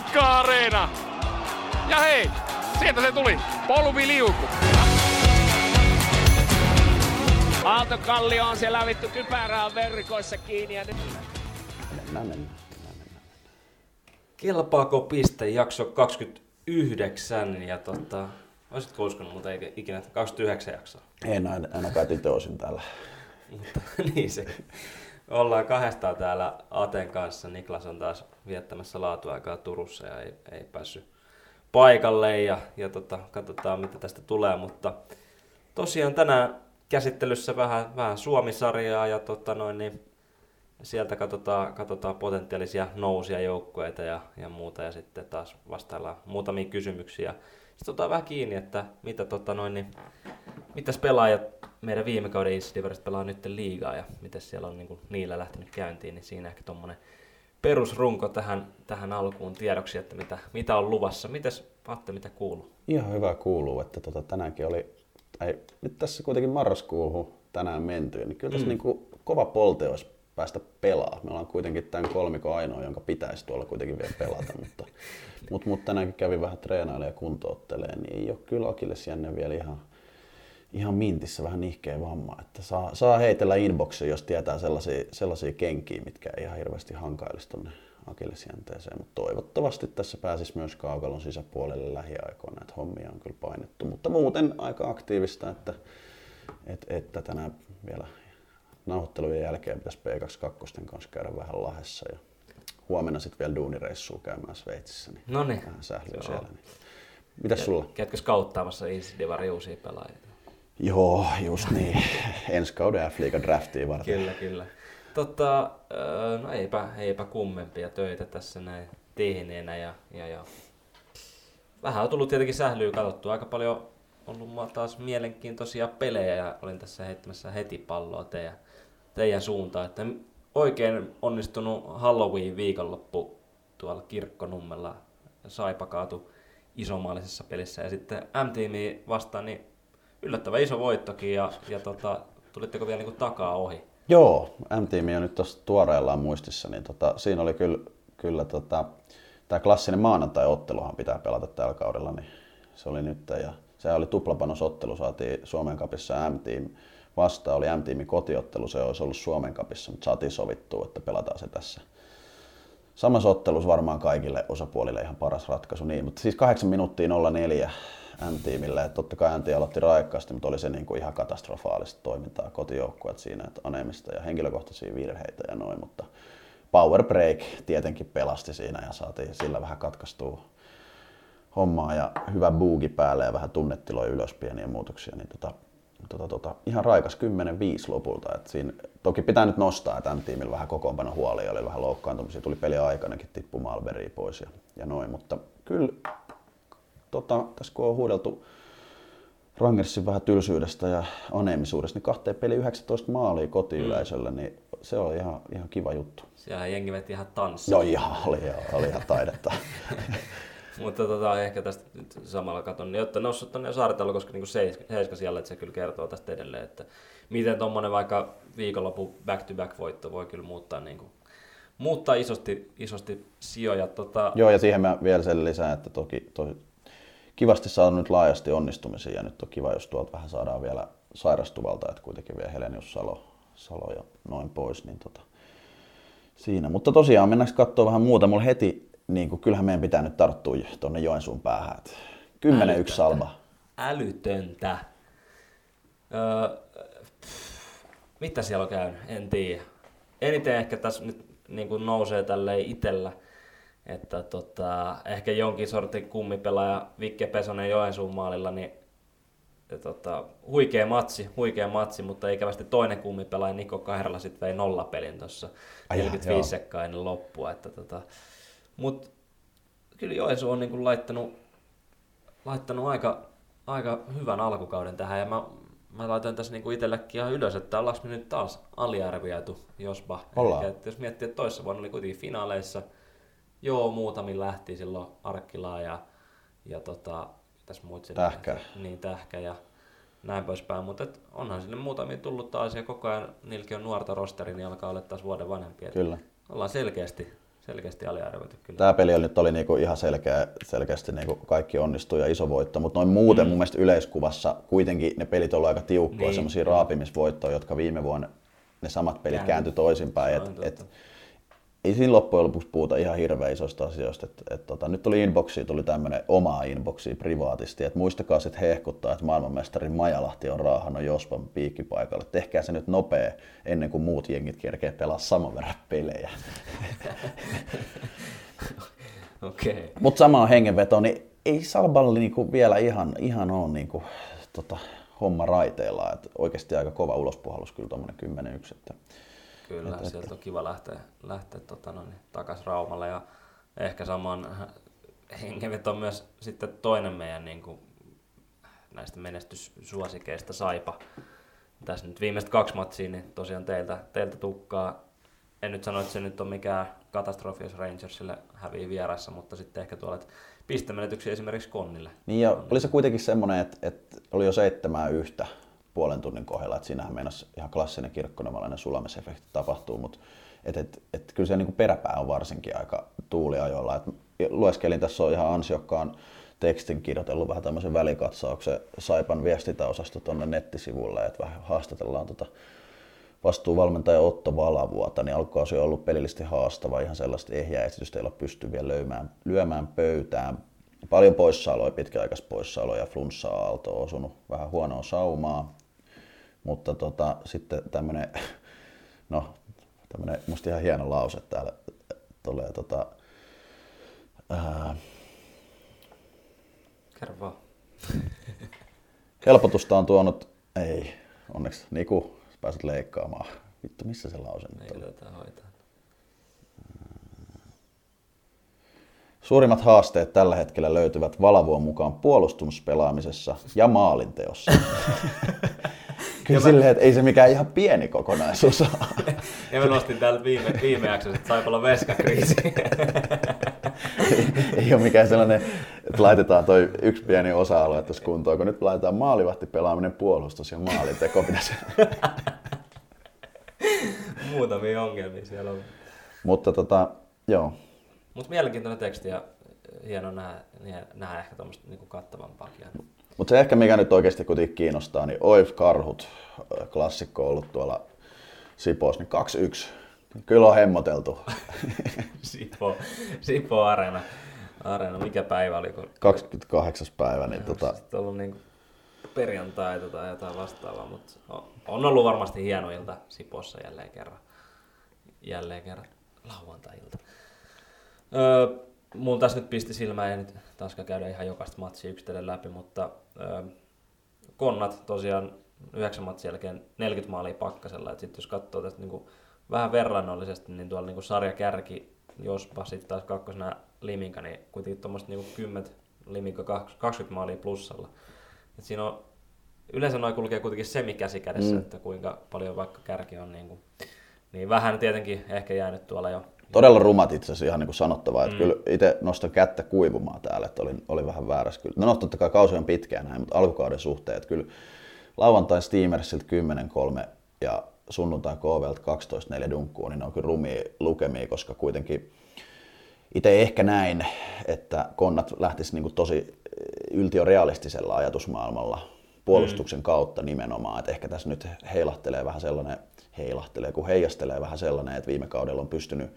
Kankka-areena. Ja hei, sieltä se tuli. Polvi liuku. Aaltokallio on siellä vittu kypärää verkoissa kiinni ja nyt Mennään, mennään. Kelpaako piste jakso 29 ja tota, olisitko uskonut, mutta ei ikinä 29 jaksoa. En aina- ainakaan itse osin täällä. Mutta niin se. Ollaan kahdestaan täällä Aten kanssa. Niklas on taas viettämässä laatuaikaa Turussa ja ei, ei päässyt paikalle ja, ja tota, katsotaan mitä tästä tulee. Mutta tosiaan tänään käsittelyssä vähän, vähän Suomi-sarjaa ja tota noin, niin sieltä katsotaan, katsotaan potentiaalisia nousia joukkueita ja, ja muuta ja sitten taas vastaillaan muutamia kysymyksiä. Sitten otetaan vähän kiinni, että mitä tota noin, niin Mitäs pelaajat meidän viime kauden Insidiveristä pelaa nyt liigaa ja miten siellä on niin kuin niillä lähtenyt käyntiin, niin siinä ehkä tuommoinen perusrunko tähän, tähän alkuun tiedoksi, että mitä, mitä on luvassa. Mites Atte, mitä kuuluu? Ihan hyvä kuuluu, että tota, tänäänkin oli, tai nyt tässä kuitenkin marraskuuhun tänään menty, niin kyllä tässä mm. niin kuin kova polte olisi päästä pelaa. Me ollaan kuitenkin tämän kolmikon ainoa, jonka pitäisi tuolla kuitenkin vielä pelata, mutta, mutta, mutta tänäänkin kävi vähän treenailemaan ja kuntouttelee, niin ei ole kyllä Akilles jänne vielä ihan, ihan mintissä vähän nihkeä vamma. Että saa, saa heitellä inboxiin, jos tietää sellaisia, sellaisia kenkiä, mitkä ei ihan hirveästi hankailisi tuonne akillesjänteeseen. Mutta toivottavasti tässä pääsisi myös kaukalon sisäpuolelle lähiaikoina, että hommia on kyllä painettu. Mutta muuten aika aktiivista, että, että, että tänään vielä nauhoittelujen jälkeen pitäisi P22 kanssa käydä vähän lahessa ja huomenna sitten vielä duunireissua käymään Sveitsissä, niin No niin. vähän sählyä siellä. Niin. Mitäs sulla? Käytkö skauttaamassa Insidivarin uusia pelaajia? Joo, just niin. Ensi kauden F-liiga draftia varten. Kyllä, kyllä. Öö, no eipä, eipä kummempia töitä tässä näin tehneenä ja, ja, ja vähän on tullut tietenkin sählyä katsottua. Aika paljon ollut taas mielenkiintoisia pelejä ja olin tässä heittämässä heti palloa teidän, teidän suuntaan. Että oikein onnistunut Halloween viikonloppu tuolla Kirkkonummella. Saipa kaatu isomaalisessa pelissä ja sitten M-tiimi vastaan niin yllättävän iso voittokin ja, ja tota, tulitteko vielä niin takaa ohi? Joo, M-tiimi on nyt tuossa tuoreellaan muistissa, niin tota, siinä oli kyllä, kyllä tota, tämä klassinen maanantai-otteluhan pitää pelata tällä kaudella, niin se oli nyt ja se oli tuplapanosottelu, saatiin Suomen kapissa M-tiimi vastaan, oli M-tiimi kotiottelu, se olisi ollut Suomen kapissa, mutta saatiin sovittua, että pelataan se tässä. Samassa ottelussa varmaan kaikille osapuolille ihan paras ratkaisu, niin, mutta siis 8 minuuttia 04 M-tiimille, että totta kai M aloitti raikkaasti, mutta oli se niin kuin ihan katastrofaalista toimintaa kotijoukkueet siinä, että anemista ja henkilökohtaisia virheitä ja noin, mutta power break tietenkin pelasti siinä ja saatiin sillä vähän katkaistua hommaa ja hyvä buugi päälle ja vähän tunnetiloja ylös pieniä muutoksia, niin tota, tota, tota, ihan raikas 10-5 lopulta. Et siinä, toki pitää nyt nostaa, että M-tiimillä vähän kokoonpano huoli oli vähän loukkaantumisia, tuli peli aikanakin tippu Malberia pois ja, ja noin, mutta kyllä tota, tässä kun on huudeltu Rangersin vähän tylsyydestä ja aneemisuudesta, niin kahteen peli 19 maalia kotiyleisölle, niin se on ihan, ihan kiva juttu. Siellähän jengi veti ihan tanssia. Joo, ihan, oli, oli ihan taidetta. Mutta tota, ehkä tästä nyt samalla katon, niin jotta noussut tuonne Saaritalo, koska niinku seiska, seiska siellä, että se kyllä kertoo tästä edelleen, että miten tuommoinen vaikka viikonloppu back-to-back voitto voi kyllä muuttaa, niinku, muuttaa isosti, isosti sijoja. Tota, Joo, ja siihen mä vielä sen lisään, että toki toi, kivasti saadaan nyt laajasti onnistumisia, ja nyt on kiva, jos tuolta vähän saadaan vielä sairastuvalta, että kuitenkin vielä Helenius Salo, Salo ja noin pois, niin tota, siinä. Mutta tosiaan mennäänkö katsoa vähän muuta. Mulla heti, niin kuin, kyllähän meidän pitää nyt tarttua tuonne Joensuun päähän. että 10-1 Älytöntä. salva. älytöntä. Öö, pff, mitä siellä on käynyt? En tiedä. Eniten ehkä tässä nyt niin kuin nousee tälleen itellä, että tota, ehkä jonkin sortin kummipelaaja Vikke Pesonen Joensuun maalilla, niin ja tota, huikea matsi, huikea matsi, mutta ikävästi toinen kummipelaaja Niko Kairala sitten vei nollapelin tuossa Ai jaa, 45 sekkaa ennen loppua. Että tota, mut kyllä Joensuu on niinku laittanut, laittanut aika, aika hyvän alkukauden tähän ja mä, mä laitan tässä niinku itsellekin ihan ylös, että ollaanko me nyt taas aliarvioitu, jospa. Ollaan. Elikkä, että jos miettii, että toissa vuonna oli kuitenkin finaaleissa, joo, muutamin lähti silloin Arkkilaa ja, ja tota, tässä muut Tähkä. Niin, tähkä ja näin poispäin, mutta onhan sinne muutamia tullut taas ja koko ajan niilläkin on nuorta rosteri, niin alkaa olla taas vuoden vanhempia. Kyllä. Ollaan selkeästi, selkeästi aliarvioitu kyllä. Tämä peli oli, nyt oli niinku ihan selkeä, selkeästi niinku kaikki onnistui ja iso voitto, mutta noin muuten mm. mun mielestä yleiskuvassa kuitenkin ne pelit on aika tiukkoja, niin. semmoisia raapimisvoittoja, jotka viime vuonna ne samat pelit kääntyi, kääntyi toisinpäin. Et, et, ei siinä loppujen lopuksi puhuta ihan hirveän isoista asioista. Et, et, tota, nyt tuli inboxiin, tuli tämmöinen oma inboxi privaatisti, että muistakaa sitten hehkuttaa, että maailmanmestari Majalahti on raahannut Jospan piikkipaikalle. Tehkää se nyt nopea ennen kuin muut jengit kerkee pelaa saman verran pelejä. okay. Mutta sama hengenveto, niin ei Salballe niinku vielä ihan, ihan ole niinku, tota, homma raiteilla. Et oikeasti aika kova ulospuhallus kyllä tuommoinen 10-1. Että Kyllä, et, sieltä on kiva lähteä, lähteä tota, no, niin, takaisin Raumalle ja ehkä saman hengenveto myös sitten toinen meidän niin kuin, näistä menestyssuosikeista Saipa. Tässä nyt viimeiset kaksi matsia, niin tosiaan teiltä, teiltä tukkaa. En nyt sano, että se nyt on mikään katastrofi, jos Rangersille hävii vieressä, mutta sitten ehkä tuolla pistemenetyksiä esimerkiksi Konnille. Niin ja oli se kuitenkin semmoinen, että, että oli jo seitsemää yhtä puolen tunnin kohdalla, että siinähän meinasi ihan klassinen kirkkonemalainen sulamisefekti tapahtuu, mutta et, et, et, kyllä se niin kuin peräpää on varsinkin aika tuuliajoilla. Et lueskelin tässä on ihan ansiokkaan tekstin kirjoitellut vähän tämmöisen välikatsauksen Saipan viestintäosasto tuonne nettisivulle, että vähän haastatellaan tota vastuuvalmentaja Otto Valavuota, niin alkukausi on ollut pelillisesti haastava, ihan sellaista ehjää esitystä ei ole pysty vielä löymään, lyömään pöytään. Paljon poissaoloja, pitkäaikais poissaoloja, flunssa-aalto on osunut vähän huonoa saumaa. Mutta tota, sitten tämmöinen, no tämmöinen musta ihan hieno lause täällä tulee tota, ää, Kerro vaan. helpotusta on tuonut, ei, onneksi Niku, pääset leikkaamaan. Vittu, missä se lause nyt on? hoitaa. Suurimmat haasteet tällä hetkellä löytyvät Valavuon mukaan puolustuspelaamisessa ja maalinteossa. Kyllä silleen, että ei se mikään ihan pieni kokonaisuus ole. ja mä nostin täältä viime, viime jaksossa, että saip olla veskakriisi. ei, ei ole mikään sellainen, että laitetaan toi yksi pieni osa-alue tässä kuntoon, kun nyt laitetaan maalivahti pelaaminen puolustus ja maalinteko pitäisi. Muutamia ongelmia siellä on. Mutta tota, joo. Mutta mielenkiintoinen teksti ja hieno nähdä, nähdä ehkä tuommoista niinku kattavampaakin. Mutta se ehkä mikä nyt oikeasti kuitenkin kiinnostaa, niin Oif Karhut, klassikko ollut tuolla Sipos, niin 2-1. Kyllä on hemmoteltu. Sipo, Sipo Areena. Areena, mikä päivä oli? Kun... 28. päivä. Niin tota... Sitten ollut niin perjantai tai jotain vastaavaa, mutta on ollut varmasti hieno ilta Sipossa jälleen kerran. Jälleen kerran lauantai-ilta. Öö, mun tässä nyt pisti silmään, ja nyt taaskaan käydä ihan jokaista matsia yksitellen läpi, mutta Konnat tosiaan yhdeksän matsin jälkeen 40 maalia pakkasella. Sitten jos katsoo tästä niin kuin, vähän verrannollisesti, niin tuolla niin sarjakärki, jospa sitten taas kakkosena Liminka, niin kuitenkin tuommoista niin 10 Liminka 20 maalia plussalla. Et siinä on, yleensä noin kulkee kuitenkin semikäsi kädessä, mm. että kuinka paljon vaikka kärki on niin, kuin, niin vähän tietenkin ehkä jäänyt tuolla jo todella rumat itse asiassa ihan niin kuin sanottavaa. Että mm. kyllä itse nostan kättä kuivumaan täällä, että olin, olin vähän väärässä. Kyllä. No, no totta kai kausi on pitkään näin, mutta alkukauden suhteen, että kyllä lauantai Steamersilta 10-3 ja sunnuntai KVlta 12-4 dunkkuun, niin ne on kyllä rumia lukemia, koska kuitenkin itse ehkä näin, että konnat lähtis niin kuin tosi yltiorealistisella ajatusmaailmalla puolustuksen mm. kautta nimenomaan. Että ehkä tässä nyt heilahtelee vähän sellainen, heilahtelee, kun heijastelee vähän sellainen, että viime kaudella on pystynyt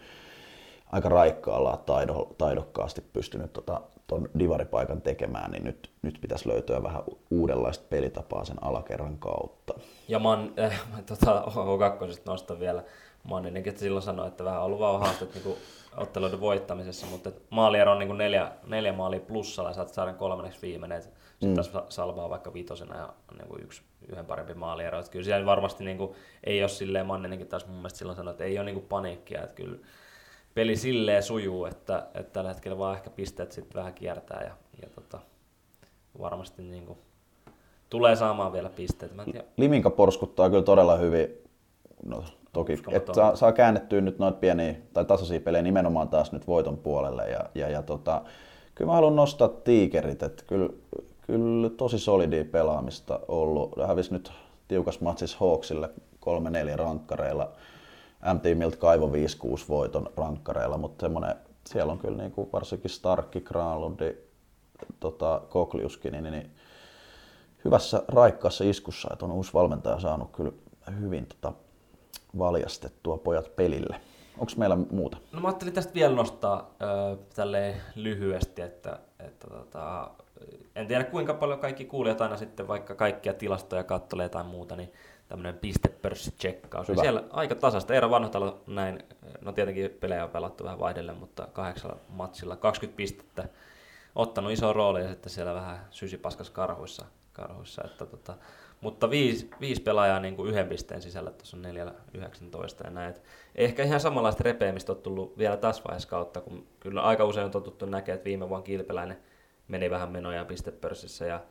aika raikkaalla taido, taidokkaasti pystynyt tota, ton divaripaikan tekemään, niin nyt, nyt pitäisi löytyä vähän uudenlaista pelitapaa sen alakerran kautta. Ja man, äh, tota, O2 nostan vielä Manninenkin, että silloin sanoi, että vähän ollut vaan haasteet niin otteluiden voittamisessa, mutta maaliero on niin neljä, neljä maalia plussalla ja saat saada kolmanneksi viimeinen. Sitten mm. taas salvaa vaikka viitosena ja niin kuin yksi, yhden parempi maaliero. Että kyllä siellä varmasti niin kuin, ei ole silleen, Manninenkin taas mun mielestä silloin sanoi, että ei ole niin kuin paniikkia. Että kyllä peli silleen sujuu, että, että tällä hetkellä vaan ehkä pisteet sitten vähän kiertää ja, ja tota, varmasti niin kuin, tulee saamaan vielä pisteitä. Mä Liminka porskuttaa kyllä todella hyvin. No, toki, että saa, saa käännettyä nyt noita pieniä tai tasaisia pelejä nimenomaan taas nyt voiton puolelle. Ja, ja, ja tota, kyllä mä haluan nostaa tiikerit, että kyllä, kyllä tosi solidia pelaamista ollut. Hävisi nyt tiukas matsis Hawksille 3-4 rankkareilla M-tiimiltä kaivo 5-6 voiton rankkareilla, mutta semmoinen, siellä on kyllä niin kuin varsinkin Starkki, Granlundi, tota, Kokliuskin, niin, niin, hyvässä raikkaassa iskussa, että on uusi valmentaja saanut kyllä hyvin tota, valjastettua pojat pelille. Onko meillä muuta? No mä ajattelin tästä vielä nostaa äh, tälleen lyhyesti, että, että tota, en tiedä kuinka paljon kaikki kuulijat aina sitten vaikka kaikkia tilastoja kattelee tai muuta, niin tämmöinen pistepörssi-tsekkaus. Siellä aika tasasta. Eero Vanhatalo näin, no tietenkin pelejä on pelattu vähän vaihdellen, mutta kahdeksalla matsilla 20 pistettä ottanut iso rooli ja sitten siellä vähän sysipaskas karhuissa. karhuissa että tota, mutta viisi, viisi pelaajaa niin kuin yhden pisteen sisällä, tuossa on neljällä 19 ja näin. Ehkä ihan samanlaista repeämistä on tullut vielä tässä vaiheessa kautta, kun kyllä aika usein on totuttu näkemään, että viime vuonna kilpeläinen meni vähän menoja pistepörssissä ja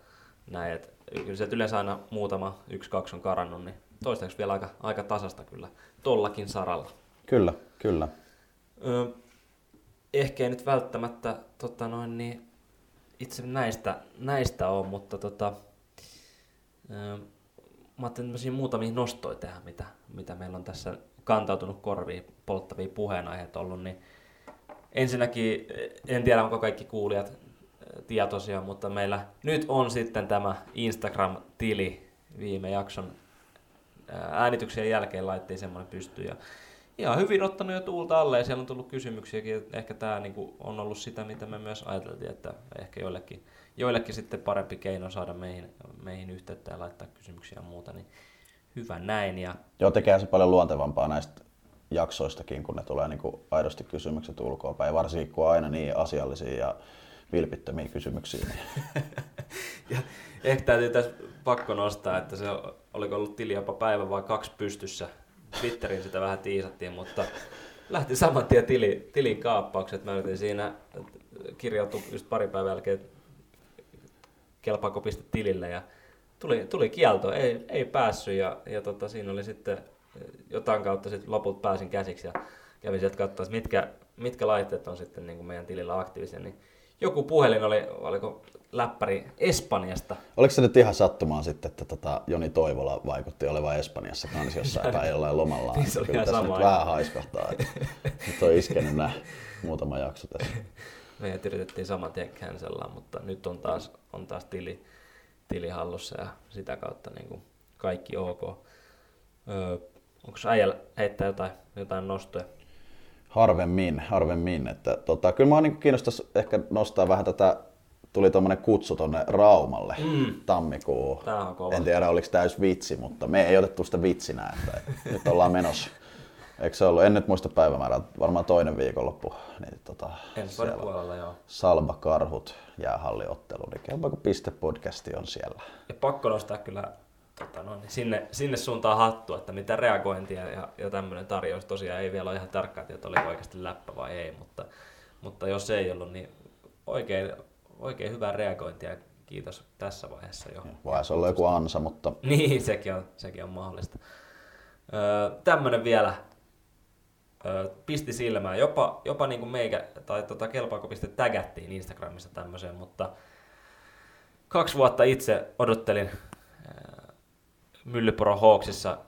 näin. Että kyllä se yleensä aina muutama, yksi, kaksi on karannut, niin toistaiseksi vielä aika, aika tasasta kyllä tollakin saralla. Kyllä, kyllä. Ö, ehkä ei nyt välttämättä tota noin, niin itse näistä, näistä on, mutta tota, ö, mä ajattelin muutamia nostoja tehdä, mitä, mitä meillä on tässä kantautunut korviin, polttavia puheenaiheita ollut, niin ensinnäkin en tiedä onko kaikki kuulijat tietoisia, mutta meillä nyt on sitten tämä Instagram-tili viime jakson äänityksen jälkeen laittiin semmoinen pystyyn ja ihan hyvin ottanut jo tuulta alle ja siellä on tullut kysymyksiäkin. Ehkä tämä niinku on ollut sitä, mitä me myös ajateltiin, että ehkä joillekin, joillekin sitten parempi keino saada meihin, meihin yhteyttä ja laittaa kysymyksiä ja muuta, niin hyvä näin. Ja... Joo, tekee se paljon luontevampaa näistä jaksoistakin, kun ne tulee niinku aidosti kysymykset ulkoapäin, varsinkin kun aina niin asiallisia ja vilpittömiä kysymyksiä. ja ehkä täytyy tässä pakko nostaa, että se oliko ollut tili jopa päivä vai kaksi pystyssä. Twitterin sitä vähän tiisattiin, mutta lähti saman tien tili, tilin kaappaukset. Mä yritin siinä kirjautua just pari päivän jälkeen kelpaako piste tilille ja tuli, tuli kielto, ei, ei päässyt ja, ja tota, siinä oli sitten jotain kautta sitten loput pääsin käsiksi ja kävin sieltä katsoa, mitkä, mitkä laitteet on sitten niin kuin meidän tilillä aktiivisia, niin joku puhelin oli, oliko läppäri Espanjasta. Oliko se nyt ihan sattumaan sitten, että tota Joni Toivola vaikutti olevan Espanjassa kanssa jossain tai jollain lomalla? niin se oli Kyllä tässä nyt vähän haiskahtaa, että nyt on iskenyt nämä muutama jakso tässä. Meidät yritettiin saman tien cancellaa, mutta nyt on taas, on taas tili, tili hallussa ja sitä kautta niin kuin kaikki ok. Öö, onko äijällä heittää jotain, jotain nostoja? Harvemmin, harvemmin. Että, tota, kyllä mä niin kiinnostaisi ehkä nostaa vähän tätä, tuli tuommoinen kutsu tonne Raumalle mm. tammikuun. En tiedä oliko täys vitsi, mutta me ei otettu sitä vitsinä, että nyt ollaan menossa. Eikö se ollut, en nyt muista päivämäärää, varmaan toinen viikonloppu. Niin, tota, Ensi puolella, joo. Salba Karhut jäähalliottelu, niin kelpaako piste podcasti on siellä. Ja pakko nostaa kyllä tota, no, niin sinne, sinne suuntaan hattu, että mitä reagointia ja, ja tämmöinen tarjous tosiaan ei vielä ole ihan tarkkaa että oli oikeasti läppä vai ei, mutta, mutta jos ei ollut, niin oikein, oikein hyvää reagointia kiitos tässä vaiheessa jo. Voisi olla joku ansa, mutta... niin, sekin on, sekin on mahdollista. Öö, tämmöinen vielä öö, pisti silmään. Jopa, jopa niin kuin meikä, tai tota, kelpaako piste tägättiin Instagramissa tämmöiseen, mutta kaksi vuotta itse odottelin Myllypuro Hawksissa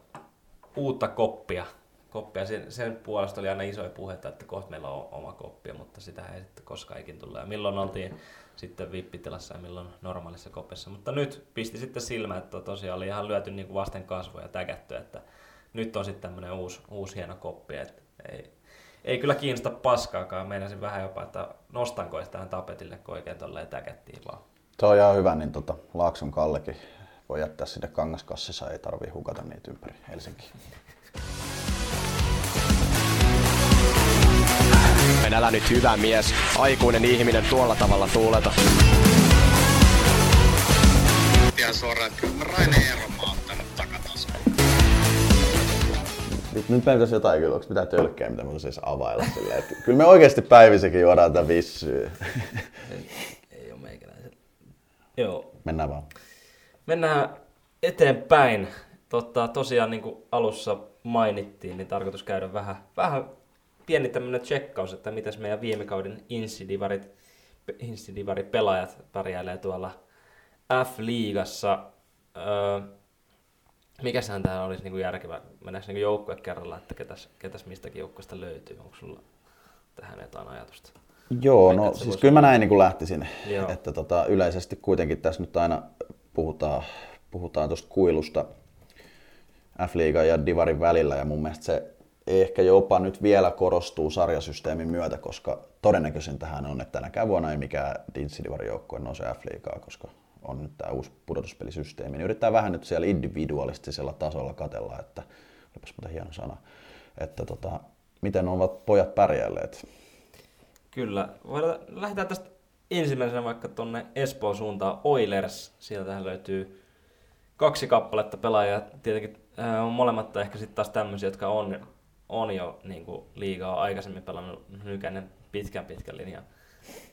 uutta koppia. koppia. Sen, sen puolesta oli aina isoja puheita, että kohta meillä on oma koppia, mutta sitä ei sitten koskaan ikin tullut. Ja milloin oltiin sitten vippitilassa ja milloin normaalissa kopissa. Mutta nyt pisti sitten silmä, että tosiaan oli ihan lyöty niin kuin vasten kasvoja tägätty, että nyt on sitten tämmöinen uusi, uusi hieno koppi. Että ei, ei kyllä kiinnosta paskaakaan. Meinasin vähän jopa, että nostanko tähän tapetille, kun oikein tolleen täkättiin vaan. Se on ihan hyvä, niin tota, Laakson Kallekin voi jättää sinne kangaskassissa, ei tarvi hukata niitä ympäri Helsinkiin. En älä nyt hyvä mies, aikuinen ihminen tuolla tavalla tuuleta. Ihan suoraan, että Raine Eero mä ottanut takataskuun. Nyt, nyt meidän pitäisi jotain kyllä, onko mitään tölkkejä, mitä me siis availla silleen, että kyllä me oikeasti päivisekin juodaan tätä vissyä. ei, ei ole meikäläisen. Joo. Mennään vaan. Mennään eteenpäin. Totta, tosiaan niin kuin alussa mainittiin, niin tarkoitus käydä vähän, vähän pieni tämmöinen tsekkaus, että mitäs meidän viime kauden insidivarit, insidivarit pelaajat pärjäilee tuolla F-liigassa. Öö, mikäshän täällä olisi niin kuin järkevä, mennäänkö niin joukkue kerralla, että ketäs, ketäs mistäkin joukkueesta löytyy, onko sulla tähän jotain ajatusta? Joo, no se siis voisi kyllä mä näin niin kuin lähtisin, Joo. että tota, yleisesti kuitenkin tässä nyt aina puhutaan, puhutaan tuosta kuilusta F-liigan ja Divarin välillä ja mun mielestä se ehkä jopa nyt vielä korostuu sarjasysteemin myötä, koska todennäköisin tähän on, että tänäkään vuonna ei mikään Dinssi-Divarin joukkue nouse F-liigaa, koska on nyt tämä uusi pudotuspelisysteemi, niin yrittää vähän nyt siellä individualistisella tasolla katella, että olipas muuten hieno sana, että tota, miten ovat pojat pärjäilleet. Kyllä. Lähdetään tästä ensimmäisenä vaikka tuonne Espoon suuntaan. Oilers, sieltähän löytyy kaksi kappaletta pelaajia. Tietenkin äh, on molemmat ehkä sitten taas tämmöisiä, jotka on, on jo niin kuin, liigaa aikaisemmin pelannut Nykänen pitkän pitkän linjan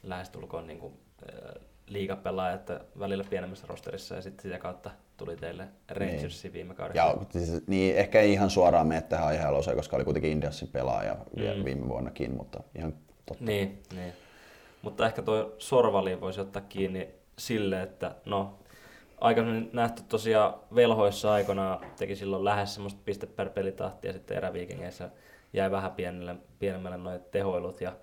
lähestulkoon niin kuin, äh, liigapelaaja, että välillä pienemmässä rosterissa ja sitten sitä kautta tuli teille Rangersiin viime kaudella. Ja siis, niin ehkä ei ihan suoraan mene tähän aihealueeseen, koska oli kuitenkin Indiansin pelaaja mm. viime vuonnakin, mutta ihan totta. Niin, niin. Mutta ehkä tuo sorvali voisi ottaa kiinni sille, että no, aikaisemmin nähty tosiaan velhoissa aikana teki silloin lähes semmoista piste per pelitahtia, sitten eräviikingeissä jäi vähän pienelle, pienemmälle noin tehoilut. Ja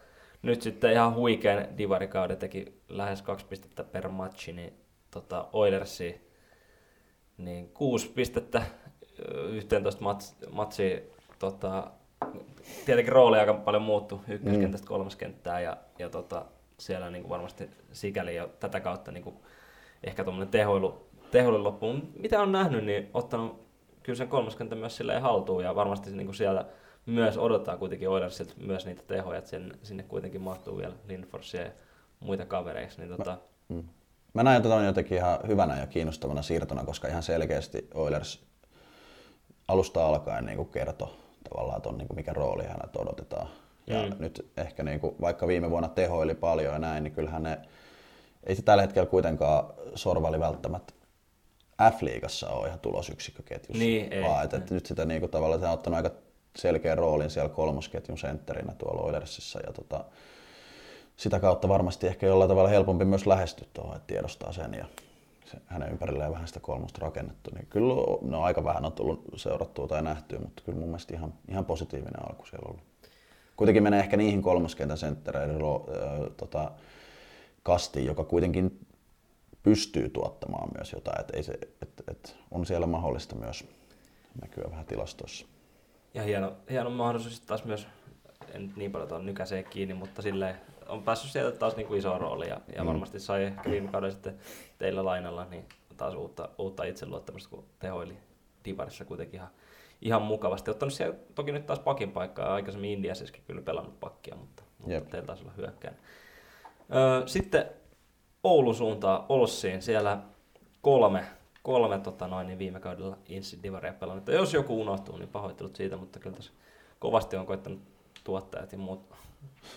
nyt sitten ihan huikean divarikauden teki lähes kaksi pistettä per matchi, niin tota Oilersi niin kuusi pistettä ö, 11 mats, matsia tota, tietenkin rooli aika paljon muuttu ykköskentästä kolmaskenttään ja, ja tota, siellä niin kuin varmasti sikäli jo tätä kautta niin kuin ehkä tuommoinen tehoilu, tehoilu loppuun. Mitä on nähnyt, niin ottanut kyllä sen kolmaskenttä myös silleen haltuun ja varmasti niin kuin siellä myös odottaa kuitenkin Oilersilta myös niitä tehoja, että sen, sinne kuitenkin mahtuu vielä Lindforsia ja muita kavereiksi. Niin tota, Mm. Mä näen jotenkin ihan hyvänä ja kiinnostavana siirtona, koska ihan selkeästi Oilers alusta alkaen niin kuin kertoi tavallaan ton, niin kuin mikä rooli häneltä odotetaan. Ja Mm. nyt ehkä niin kuin, vaikka viime vuonna tehoili paljon ja näin, niin kyllähän ne, ei se tällä hetkellä kuitenkaan sorvali välttämättä F-liigassa ole ihan tulosyksikköketjussa. Niin, ei. vaan että, että nyt sitä niin kuin, tavallaan se on ottanut aika selkeän roolin siellä kolmosketjun sentterinä tuolla Oilersissa ja tota, sitä kautta varmasti ehkä jollain tavalla helpompi myös lähestyä tuohon, että tiedostaa sen ja se, hänen ympärilleen vähän sitä kolmosta rakennettu. Niin kyllä no, aika vähän on tullut seurattua tai nähtyä, mutta kyllä mun mielestä ihan, ihan positiivinen alku siellä ollut. Kuitenkin menee ehkä niihin kolmoskentän senttereiden ö, tota, kastiin, joka kuitenkin pystyy tuottamaan myös jotain, ei se, et, et on siellä mahdollista myös näkyä vähän tilastoissa. Ja hieno, hieno mahdollisuus taas myös, en niin paljon tuon nykäiseen kiinni, mutta silleen on päässyt sieltä taas niin kuin iso rooli ja, ja Mm. varmasti sai ehkä viime kauden sitten teillä lainalla niin taas uutta, uutta itseluottamusta, kun tehoili Divarissa kuitenkin ihan, ihan mukavasti. Ottanut siellä toki nyt taas pakin paikkaa, aikaisemmin Indiassakin kyllä pelannut pakkia, mutta, mutta teillä taisi olla hyökkään. Öö, sitten Oulun suuntaan Olssiin, siellä kolme, kolme tota noin, niin viime kaudella Insi Divaria pelannut. Ja Jos joku unohtuu, niin pahoittelut siitä, mutta kyllä tässä kovasti on koittanut tuottajat ja muut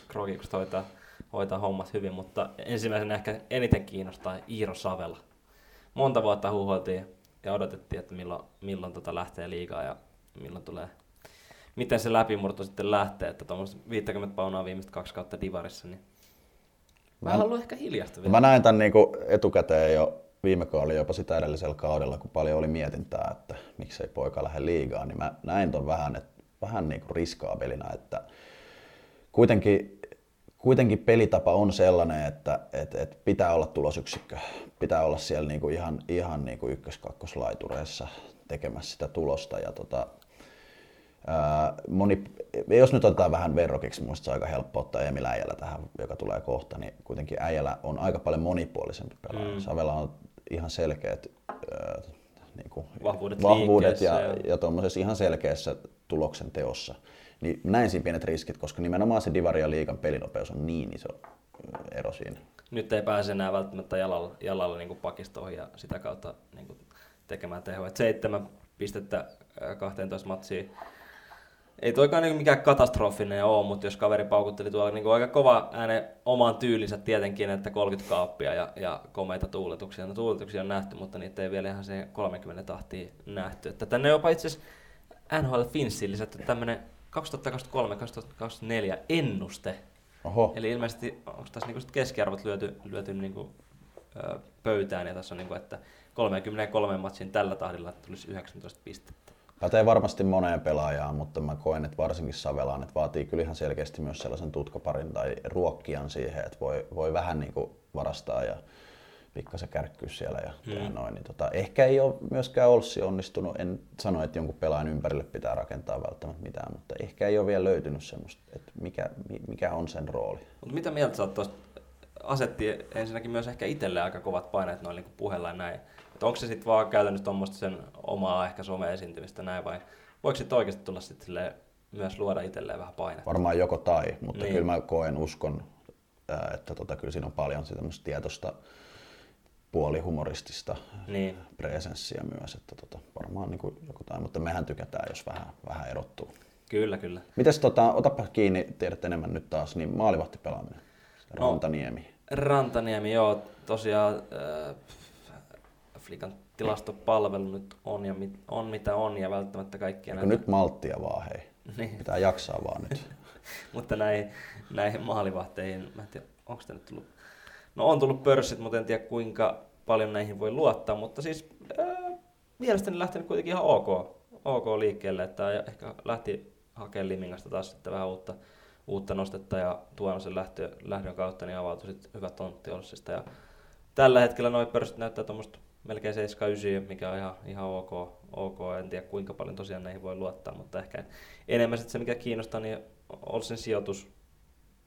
krokikset hoitaa, hoitaa hommat hyvin, mutta ensimmäisenä ehkä eniten kiinnostaa Iiro Savela. Monta vuotta huuholtiin ja odotettiin, että milloin, milloin tota lähtee liigaa ja milloin tulee, miten se läpimurto sitten lähtee, että tuommoista 50 paunaa viimeiset kaksi kautta Divarissa, niin Mä- Vähän ollut ehkä hiljasta vielä. Mä näin tämän niin etukäteen jo viime kaudella, jopa sitä edellisellä kaudella, kun paljon oli mietintää, että miksei poika lähde liigaan, niin mä näin ton vähän, että, vähän niin kuin riskaabelina, että kuitenkin, kuitenkin pelitapa on sellainen, että, että, että pitää olla tulosyksikkö, pitää olla siellä niin kuin ihan, ihan niin kuin ykkös-kakkoslaitureissa tekemässä sitä tulosta ja tota, moni, jos nyt otetaan vähän verrokiksi, minusta se on aika helppo ottaa Emil Äijälä tähän, joka tulee kohta, niin kuitenkin Äijälä on aika paljon monipuolisempi pelaaja. Mm. Savela on ihan selkeät ää, niin kuin, Vahvuudet vahvuudet ja, ja- ja tuommoisessa ihan selkeässä tuloksen teossa. Niin näin siinä pienet riskit, koska nimenomaan se Divari ja liigan pelinopeus on niin iso ero siinä. nyt ei pääse enää välttämättä jalalla, jalalla niin kuin pakistoon ja sitä kautta niin kuin tekemään tehoa. Et seitsemän pistettä ää, 12 matsiin. Ei toikaan niin mikään katastrofinen ole, mutta jos kaveri paukutteli tuolla niin aika kova ääne omaan tyylinsä tietenkin, että 30 kaappia ja, ja komeita tuuletuksia. No tuuletuksia on nähty, mutta niitä ei vielä ihan se 30 tahtia nähty. Että tänne jopa itse asiassa NHL Finssiin lisätty tämmöinen 2023-2024 ennuste, Oho, Eli ilmeisesti onko tässä niinku sit keskiarvot lyöty, lyöty niinku, ö, pöytään ja tässä on, niinku, että 33 matsin tällä tahdilla tulisi 19 pistettä. Pätee varmasti moneen pelaajaan, mutta mä koen, että varsinkin Savelaan, että vaatii kyllä ihan selkeästi myös sellaisen tutkaparin tai ruokkijan siihen, että voi, voi vähän niin kuin varastaa ja pikkasen kärkkyä siellä ja hmm. noin. Niin tota, ehkä ei ole myöskään Olssi onnistunut, en sano, että jonkun pelaajan ympärille pitää rakentaa välttämättä mitään, mutta ehkä ei ole vielä löytynyt semmoista, että mikä, mikä on sen rooli. Mutta mitä mieltä sä oot tuosta, asetti ensinnäkin myös ehkä itselle aika kovat paineet noin niin puheella ja näin. Et onko se sitten vaan käytännössä tuommoista sen omaa ehkä some-esiintymistä näin vai voiko sitten oikeasti tulla sitten myös luoda itselleen vähän painetta? Varmaan joko tai, mutta niin. kyllä mä koen, uskon, että tota, kyllä siinä on paljon sitä tietoista puolihumoristista niin. presenssiä myös, että tota, varmaan niin kuin joku tai, mutta mehän tykätään, jos vähän, vähän erottuu. Kyllä, kyllä. Mites tota, otapa kiinni, tiedät enemmän nyt taas, niin maalivahti pelaaminen, no, Rantaniemi. No, Rantaniemi, joo, tosiaan äh, Flikan tilastopalvelu nyt on, ja mit, on mitä on ja välttämättä kaikkia näitä... Nyt malttia vaan hei. Niin. Pitää jaksaa vaan nyt. mutta näihin, näihin maalivahteihin, mä en tiedä, onko tämä nyt tullut... No on tullut pörssit, mutta en tiedä kuinka paljon näihin voi luottaa, mutta siis ää, mielestäni lähtenyt kuitenkin ihan ok, ok liikkeelle, että ehkä lähti hakemaan Limingasta taas sitten vähän uutta, uutta nostetta ja tuonut sen lähtö, lähdön kautta, niin avautui sitten hyvä tontti Olssista. Ja tällä hetkellä noin pörssit näyttää tuommoista melkein 7-9, mikä on ihan, ihan ok, ok. En tiedä kuinka paljon tosiaan näihin voi luottaa, mutta ehkä enemmän se, mikä kiinnostaa, niin on sen sijoitus,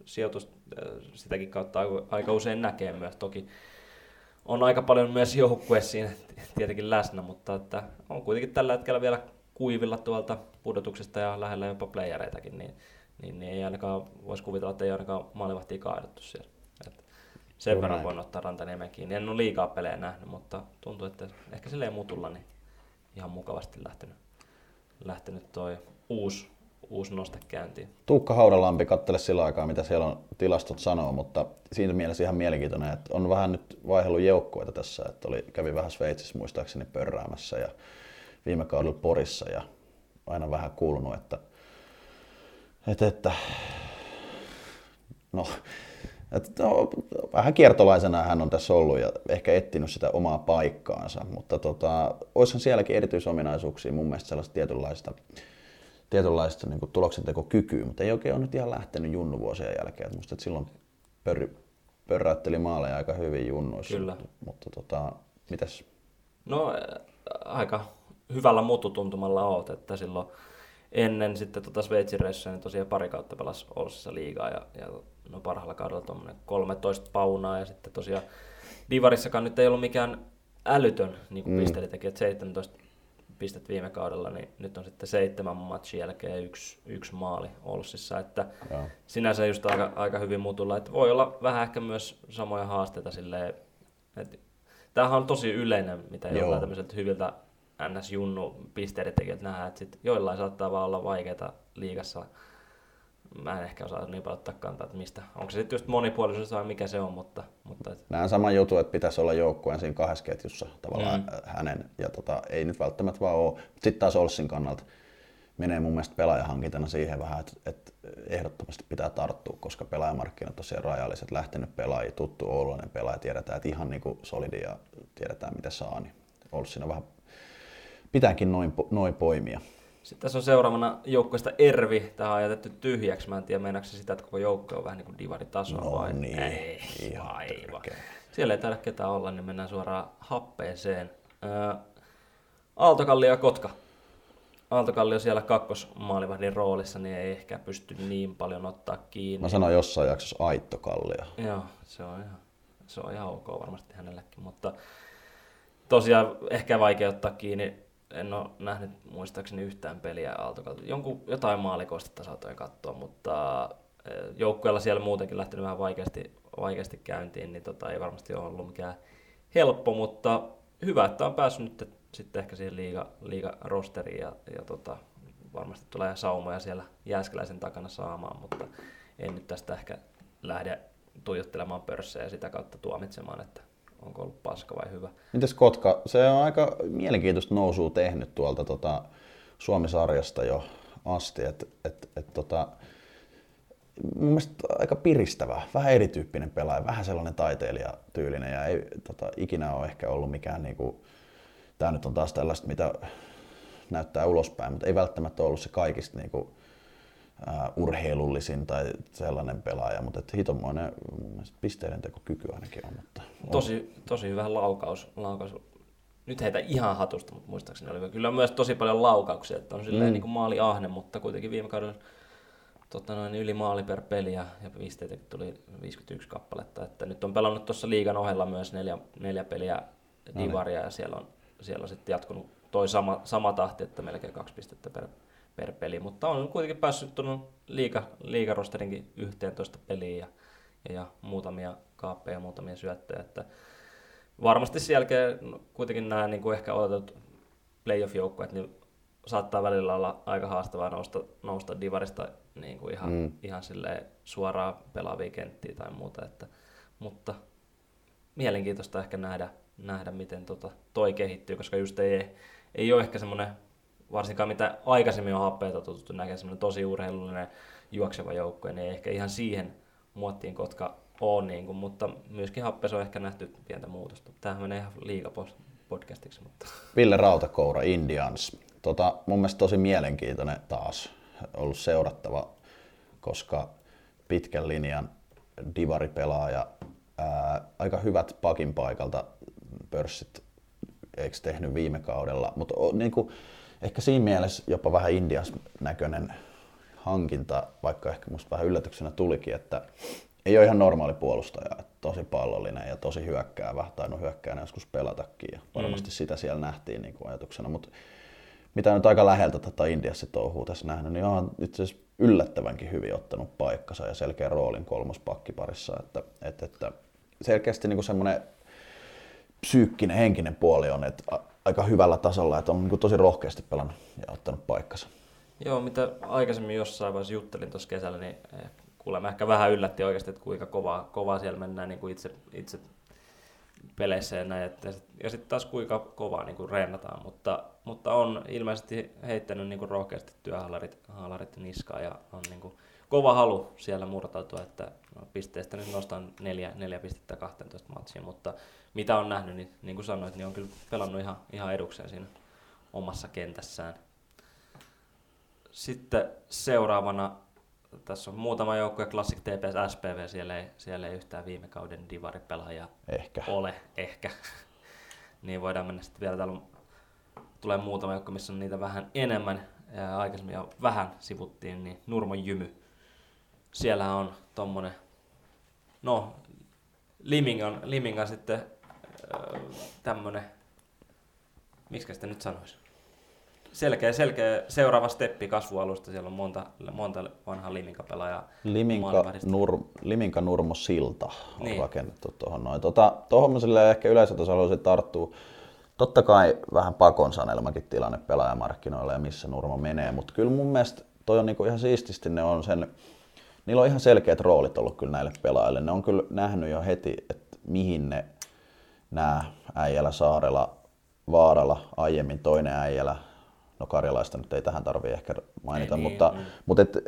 sijoitus äh, sitäkin kautta aika usein näkee myös. Toki on aika paljon myös joukkue siinä tietenkin läsnä, mutta että on kuitenkin tällä hetkellä vielä kuivilla tuolta pudotuksesta ja lähellä jopa playereitakin, niin, niin, niin ei ainakaan voisi kuvitella, että ei ainakaan maalivahtia kaadettu siellä. Sen Kyllä verran voin ottaa Rantaniemen kiinni. En ole liikaa pelejä nähnyt, mutta tuntuu, että ehkä silleen mutulla niin ihan mukavasti lähtenyt, lähtenyt toi uusi, uusi noste käyntiin. Tuukka Haudalampi, kattele sillä aikaa, mitä siellä on tilastot sanoo, mutta siinä mielessä ihan mielenkiintoinen, että on vähän nyt vaihellut joukkueita tässä, että oli, kävi vähän Sveitsissä muistaakseni pörräämässä ja viime kaudella Porissa ja aina vähän kuulunut, että, että, että no, että no, vähän kiertolaisena hän on tässä ollut ja ehkä etsinyt sitä omaa paikkaansa, mutta tota, olisihan sielläkin erityisominaisuuksia mun mielestä sellaista tietynlaista, tietynlaista niin kuin tuloksentekokykyä, mutta ei oikein ole nyt ihan lähtenyt junnuvuosien jälkeen. Että musta, että silloin pör, pörräytteli maaleja aika hyvin junnuissa. Kyllä. Mutta, mutta tota, mitäs? No aika hyvällä mututuntumalla oot, että silloin ennen sitten tota Sveitsin reissuja, niin tosiaan pari kautta pelasi Olsissa liigaa ja, ja no parhaalla kaudella tuommoinen 13 paunaa ja sitten tosiaan Divarissakaan nyt ei ollut mikään älytön niin kuin mm. että 17 pistet viime kaudella, niin nyt on sitten seitsemän matchin jälkeen yksi, yksi maali Olssissa, että Joo. sinänsä just aika, aika hyvin mutulla, että voi olla vähän ehkä myös samoja haasteita silleen, että tämähän on tosi yleinen, mitä jollain tämmöiseltä hyviltä NS-junnu pisteiden tekijät nähdään, että sit joillain saattaa vaan olla vaikeaa liigassa mä en ehkä osaa niin paljon ottaa kantaa, että mistä. Onko se sitten just monipuolisuus vai mikä se on, mutta... mutta et... Näen sama juttu, että pitäisi olla joukkueen siinä kahdessa ketjussa tavallaan mm. hänen, ja tota, ei nyt välttämättä vaan ole. Sitten taas Olssin kannalta menee mun mielestä pelaajahankintana siihen vähän, että, että ehdottomasti pitää tarttua, koska pelaajamarkkinat on tosiaan rajalliset, lähtenyt pelaajia, tuttu oululainen pelaaja, tiedetään, että ihan niin kuin solidi ja tiedetään mitä saa, niin Olssin on vähän, pitääkin noin, noin poimia. Sitten tässä on seuraavana joukkueesta Ervi. Tämä on jätetty tyhjäksi. Mä en tiedä, meinaako se sitä, että koko joukko on vähän niin kuin divaritaso no, vai? Niin, ei, aivan. Siellä ei taida ketään olla, niin mennään suoraan happeeseen. Ää, Aaltokallio ja Kotka. Aaltokallio siellä kakkosmaalivahdin roolissa, niin ei ehkä pysty niin paljon ottaa kiinni. Mä sanoin jossain jaksossa Aittokallio. Joo, se on ihan, se on ihan ok varmasti hänellekin, mutta tosiaan ehkä vaikea ottaa kiinni en ole nähnyt muistaakseni yhtään peliä Aaltokalta. Jonkun, jotain maalikoista saatoin katsoa, mutta eh, joukkueella siellä muutenkin lähtenyt vähän vaikeasti, vaikeasti käyntiin, niin tota, ei varmasti ole ollut mikään helppo, mutta hyvä, että on päässyt nyt sitten ehkä siihen liiga, liiga rosteriin ja, ja tota, varmasti tulee saumoja siellä Jääskeläisen takana saamaan, mutta en nyt tästä ehkä lähde tuijottelemaan pörssejä ja sitä kautta tuomitsemaan, että onko ollut paska vai hyvä. Mites Kotka? Se on aika mielenkiintoista nousua tehnyt tuolta tota, Suomi-sarjasta jo asti. Et, et, et, tota, mun mielestä aika piristävä, vähän erityyppinen pelaaja, vähän sellainen taiteilijatyylinen ja ei tota, ikinä ole ehkä ollut mikään niinku, tämä nyt on taas tällaista, mitä näyttää ulospäin, mutta ei välttämättä ollut se kaikista niin ää, urheilullisin tai sellainen pelaaja, mutta että hitomoinen pisteiden tekokyky ainakin on. Mutta on. Tosi, tosi hyvä laukaus, laukaus. Nyt heitä ihan hatusta, mutta muistaakseni oli kyllä myös tosi paljon laukauksia, että on silleen Mm. niin kuin maali ahne, mutta kuitenkin viime kaudella tota noin, yli maali per peli ja, ja pisteitä tuli 51 kappaletta. Että nyt on pelannut tuossa liigan ohella myös neljä, neljä peliä niin. divaria ja siellä on, siellä on sitten jatkunut toi sama, sama tahti, että melkein kaksi pistettä per, per peli, mutta on kuitenkin päässyt tuonne liiga, liigarosterinkin 11 peliin ja, ja, ja muutamia kaappeja ja muutamia syöttöjä, että varmasti sen jälkeen no, kuitenkin nämä niin kuin ehkä odotetut playoff-joukkueet, niin saattaa välillä olla aika haastavaa nousta, nousta divarista niin kuin ihan, Mm. mm. ihan silleen suoraan pelaavia kenttiä tai muuta, että, mutta mielenkiintoista ehkä nähdä, nähdä miten tota, toi kehittyy, koska just ei, ei ole ehkä semmoinen, varsinkaan mitä aikaisemmin on happeita tuttu näkee, semmoinen tosi urheilullinen juokseva joukkue, niin ei ehkä ihan siihen muottiin Kotka on, niin kuin, mutta myöskin happeessa on ehkä nähty pientä muutosta. Tämähän menee ihan liigapodcastiksi, mutta Ville Rautakoura, Indians. Tota, mun mielestä tosi mielenkiintoinen taas ollut seurattava, koska pitkän linjan divaripelaaja, ää, aika hyvät pakin paikalta pörssit, eikö tehnyt viime kaudella, mutta niin kuin, ehkä siinä mielessä jopa vähän Indias näköinen hankinta, vaikka ehkä musta vähän yllätyksenä tulikin, että ei ole ihan normaali puolustaja, että tosi pallollinen ja tosi hyökkäävä, tainnut hyökkäänä joskus pelatakin ja varmasti mm. sitä siellä nähtiin niin kuin ajatuksena, mutta mitä nyt aika läheltä tätä Indiassa touhuu tässä nähnyt, niin on itse asiassa yllättävänkin hyvin ottanut paikkansa ja selkeä roolin kolmospakkiparissa, että, että, että selkeästi niin semmoinen psyykkinen, henkinen puoli on että aika hyvällä tasolla, että on niin tosi rohkeasti pelannut ja ottanut paikkansa. Joo, mitä aikaisemmin jossain vaiheessa juttelin tuossa kesällä, niin eh, kuulemma ehkä vähän yllätti oikeasti, että kuinka kovaa, kovaa siellä mennään niin kuin itse, itse peleissä ja näin. Että, ja sitten taas kuinka kovaa niin kuin reenataan, mutta, mutta on ilmeisesti heittänyt niin kuin rohkeasti työhaalarit haalarit niskaan ja on niin kuin kova halu siellä murtautua, että no, pisteestä nyt nostan neljä, neljä pistettä 12 matsia, mutta mitä on nähnyt, niin, niin kuin sanoit, niin on kyllä pelannut ihan, ihan edukseen siinä omassa kentässään. Sitten seuraavana, tässä on muutama joukkue, Classic TPS SPV, siellä ei, siellä ei yhtään viime kauden divaripelaajaa Ehkä. ole, ehkä. niin voidaan mennä sitten vielä, täällä on, tulee muutama joukko, missä on niitä vähän enemmän, ja aikaisemmin jo vähän sivuttiin, niin Nurmon Jymy. Siellä on tommonen, no, Limingan, Limingan sitten tämmönen, miksi sitä nyt sanoisi? Selkeä, selkeä seuraava steppi kasvualusta. Siellä on monta, monta vanhaa Liminka-pelaajaa. Liminka. Nur, Liminka Nurmo Silta on niin. Rakennettu tuohon noin. Tota, tuohon mä ehkä yleisötasolla haluaisin tarttua. Totta kai vähän pakon sanelmakin tilanne pelaajamarkkinoilla ja missä Nurmo menee, mutta kyllä mun mielestä toi on niinku ihan siististi, ne on sen, niillä on ihan selkeät roolit ollut kyllä näille pelaajille. Ne on kyllä nähnyt jo heti, että mihin ne nämä Äijälä, Saarela, Vaarala, aiemmin toinen Äijälä, no Karjalaista nyt ei tähän tarvii ehkä mainita, Ei niin, mutta, mm. mutta et,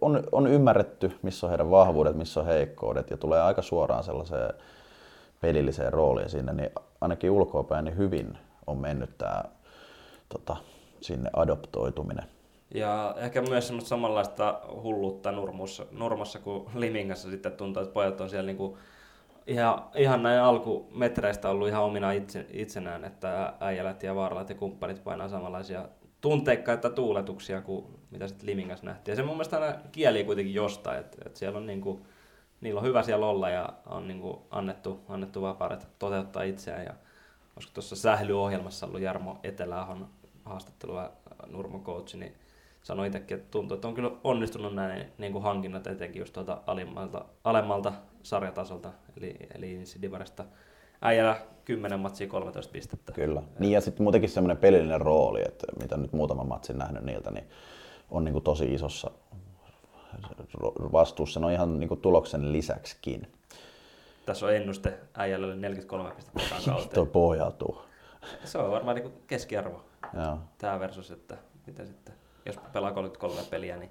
on, on ymmärretty, missä on heidän vahvuudet, missä on heikkoudet ja tulee aika suoraan sellaiseen pelilliseen rooliin sinne, niin ainakin ulkoapäin niin hyvin on mennyt tämä tota, sinne adoptoituminen. Ja ehkä myös semmoista samanlaista hulluutta Nurmossa, Nurmassa kuin Limingassa sitten tuntuu, että pojat on siellä niinku ihan, ihan näin alkumetreistä ollut ihan omina itse, itsenään, että äijälät ja vaaralat ja kumppanit painaa samanlaisia tunteikkaita tuuletuksia kuin mitä sitten Limingassa nähtiin. Ja se mun mielestä aina kieli kuitenkin jostain, että, että siellä on niinku, niillä on hyvä siellä olla ja on niinku annettu, annettu vapaudet toteuttaa itseään. Ja olisiko tuossa sählyohjelmassa ollut Jarmo Eteläahon haastattelua Nurmo coach, niin sanoi itsekin, että tuntuu, että on kyllä onnistunut näin niin kuin hankinnat etenkin just tuolta alimmalta, alemmalta sarjatasolta, eli, eli Insidivarista. Äijällä 10 matsia 13 pistettä. Kyllä. Niin ja sitten muutenkin semmoinen pelillinen rooli, että mitä nyt muutaman matsin nähnyt niiltä, niin on niin kuin tosi isossa vastuussa, no ihan niin kuin tuloksen lisäksikin. Tässä on ennuste äijälle 43 pistettä tähän Tuo pohjautuu. Se on varmaan niin kuin keskiarvo Joo. tämä versus, että mitä sitten, jos pelaa 33 peliä, niin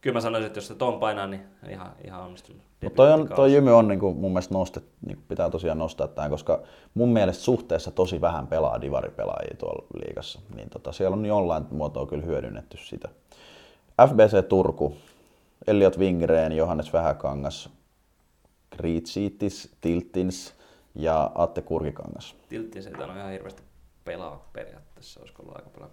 kyllä mä sanoisin, että jos se ton painaa, niin ihan, ihan onnistunut. Mutta toi, on, toi Jymy on niin kuin mun mielestä nostet, niin pitää tosiaan nostaa tämän, koska mun mielestä suhteessa tosi vähän pelaa divaripelaajia tuolla liigassa. Niin tota, siellä on jollain muotoa kyllä hyödynnetty sitä. FBC Turku, Elliot Wingreen, Johannes Vähäkangas, Kriitsiitis, Tiltins ja Atte Kurkikangas. Tiltti se on ihan hirveästi pelaa periaatteessa, olisiko ollut aika paljon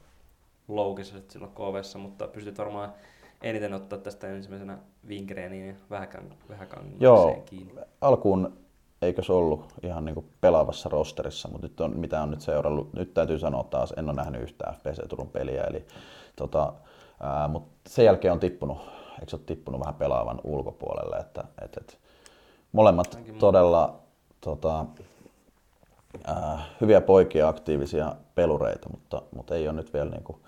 loukissa sitten silloin KVssa, mutta pystyt varmaan eniten ottaa tästä ensimmäisenä Winkreeniin ja Vähäkan, Vähäkan Joo, kiinni. alkuun eikö se ollut ihan niin pelaavassa rosterissa, mutta nyt on, mitä on nyt seurannut, nyt täytyy sanoa taas, en ole nähnyt yhtään FPC Turun peliä, eli tota, ää, mutta sen jälkeen on tippunut, eikö se ole tippunut vähän pelaavan ulkopuolelle, että et, et, molemmat todella tota, ää, hyviä poikia, aktiivisia pelureita, mutta, mutta ei ole nyt vielä niin kuin,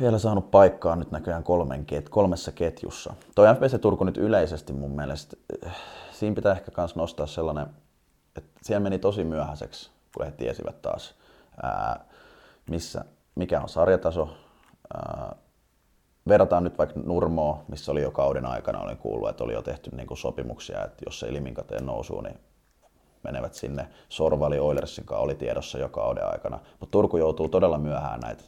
vielä saanut paikkaa nyt näköjään kolmen ket, kolmessa ketjussa. Toi FPC Turku nyt yleisesti mun mielestä, eh, siinä pitää ehkä myös nostaa sellainen, että siellä meni tosi myöhäiseksi, kun he tiesivät taas, ää, missä, mikä on sarjataso. Ää, verrataan nyt vaikka Nurmoa, missä oli jo kauden aikana, olen kuullut, että oli jo tehty niin kuin sopimuksia, että jos ei liminkateen nousuu, niin menevät sinne. Sorvali Oilersin kanssa oli tiedossa jo kauden aikana, mutta Turku joutuu todella myöhään näitä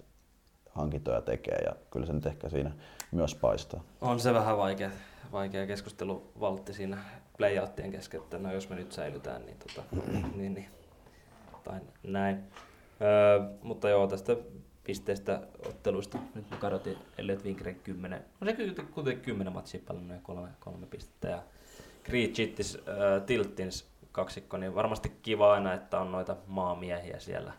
hankintoja tekee ja kyllä se nyt ehkä siinä myös paistaa. On se vähän vaikea, vaikea keskustelu valtti siinä playouttien kesken, että no jos me nyt säilytään, niin, tota, niin, niin tai näin. Öö, mutta joo, tästä pisteistä otteluista nyt me kadotin Elliot Winkren 10. No se kuitenkin 10 matsia pelannut ja kolme, kolme pistettä. Ja Creed Chittis, äh, Tiltins kaksikko, niin varmasti kiva aina, että on noita maamiehiä siellä,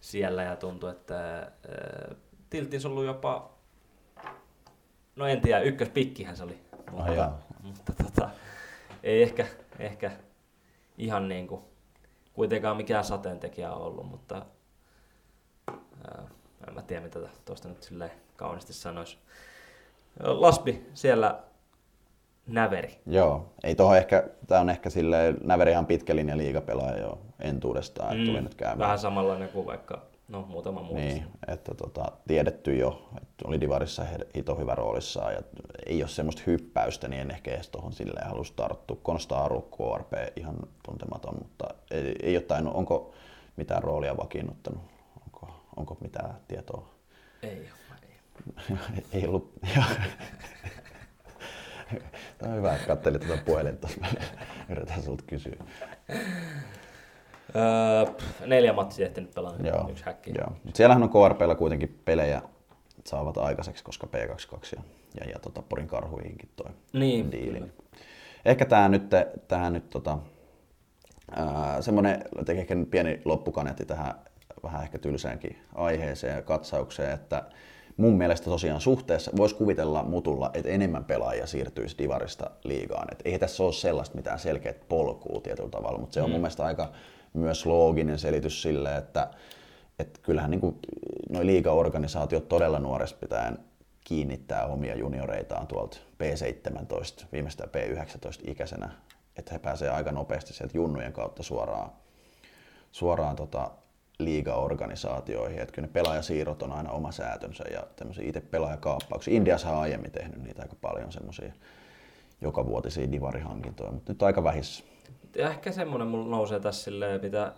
siellä ja tuntuu, että äh, Tiltins on ollut jopa No en tiedä, ykköspikkihän se oli. Mutta, jaa. mutta tota, ei ehkä, ehkä ihan niin kuin, kuitenkaan mikään sateentekijä on ollut, mutta ää, en mä tiedä mitä tuosta nyt silleen kauniisti sanoisi. Laspi siellä näveri. Joo, ei tohon ehkä, tää on ehkä silleen, Näveri ihan pitkä linja liigapelaaja jo entuudestaan, että tuli nyt käymään. Mm. Vähän samanlainen kuin vaikka no, muutama muu. Niin, että tota, tiedetty jo, että oli Divarissa hito hyvä roolissaan ja ei ole semmoista hyppäystä, niin en ehkä edes tuohon silleen halus tarttua. Konstaaru, KRP, ihan tuntematon, mutta ei, ei ole tainnut, onko mitään roolia vakiinnuttanut? Onko, onko mitään tietoa? Ei ole. Ei. ei ollut. Tämä on hyvä, että katselit tuota puhelinta. Yritän sulta kysyä. Öö, pff, neljä matsia ehtinyt pelaa, Joo, yksi häkki. joo. Mut siellähän on KRPllä kuitenkin pelejä saavat aikaiseksi, koska P22 ja, ja, ja tota, Porin karhuihinkin toi Niin, diili. kyllä. Ehkä tämä nyt, tää nyt tota, semmoinen ehkä pieni loppukaneetti tähän vähän ehkä tylsäänkin aiheeseen ja katsaukseen, että mun mielestä tosiaan suhteessa voisi kuvitella mutulla, että enemmän pelaajia siirtyisi Divarista liigaan. Et ei tässä ole sellaista mitään selkeät polkua tietyllä tavalla, mutta se on mun mielestä aika myös looginen selitys sille, että et kyllähän niin noin liigaorganisaatiot todella nuoresta pitäen kiinnittää omia junioreitaan tuolta P17, viimeistään P19 ikäisenä, että he pääsee aika nopeasti sieltä junnujen kautta suoraan, suoraan tota liigaorganisaatioihin. Että kyllä ne pelaajasiirrot on aina oma säätönsä ja tämmöisiä itse pelaajakaappauksia. Indiassa on aiemmin tehnyt niitä aika paljon semmoisia joka vuotisia divarihankintoja, mutta nyt aika vähissä. Ja ehkä semmoinen mulla nousee tässä silleen, mitä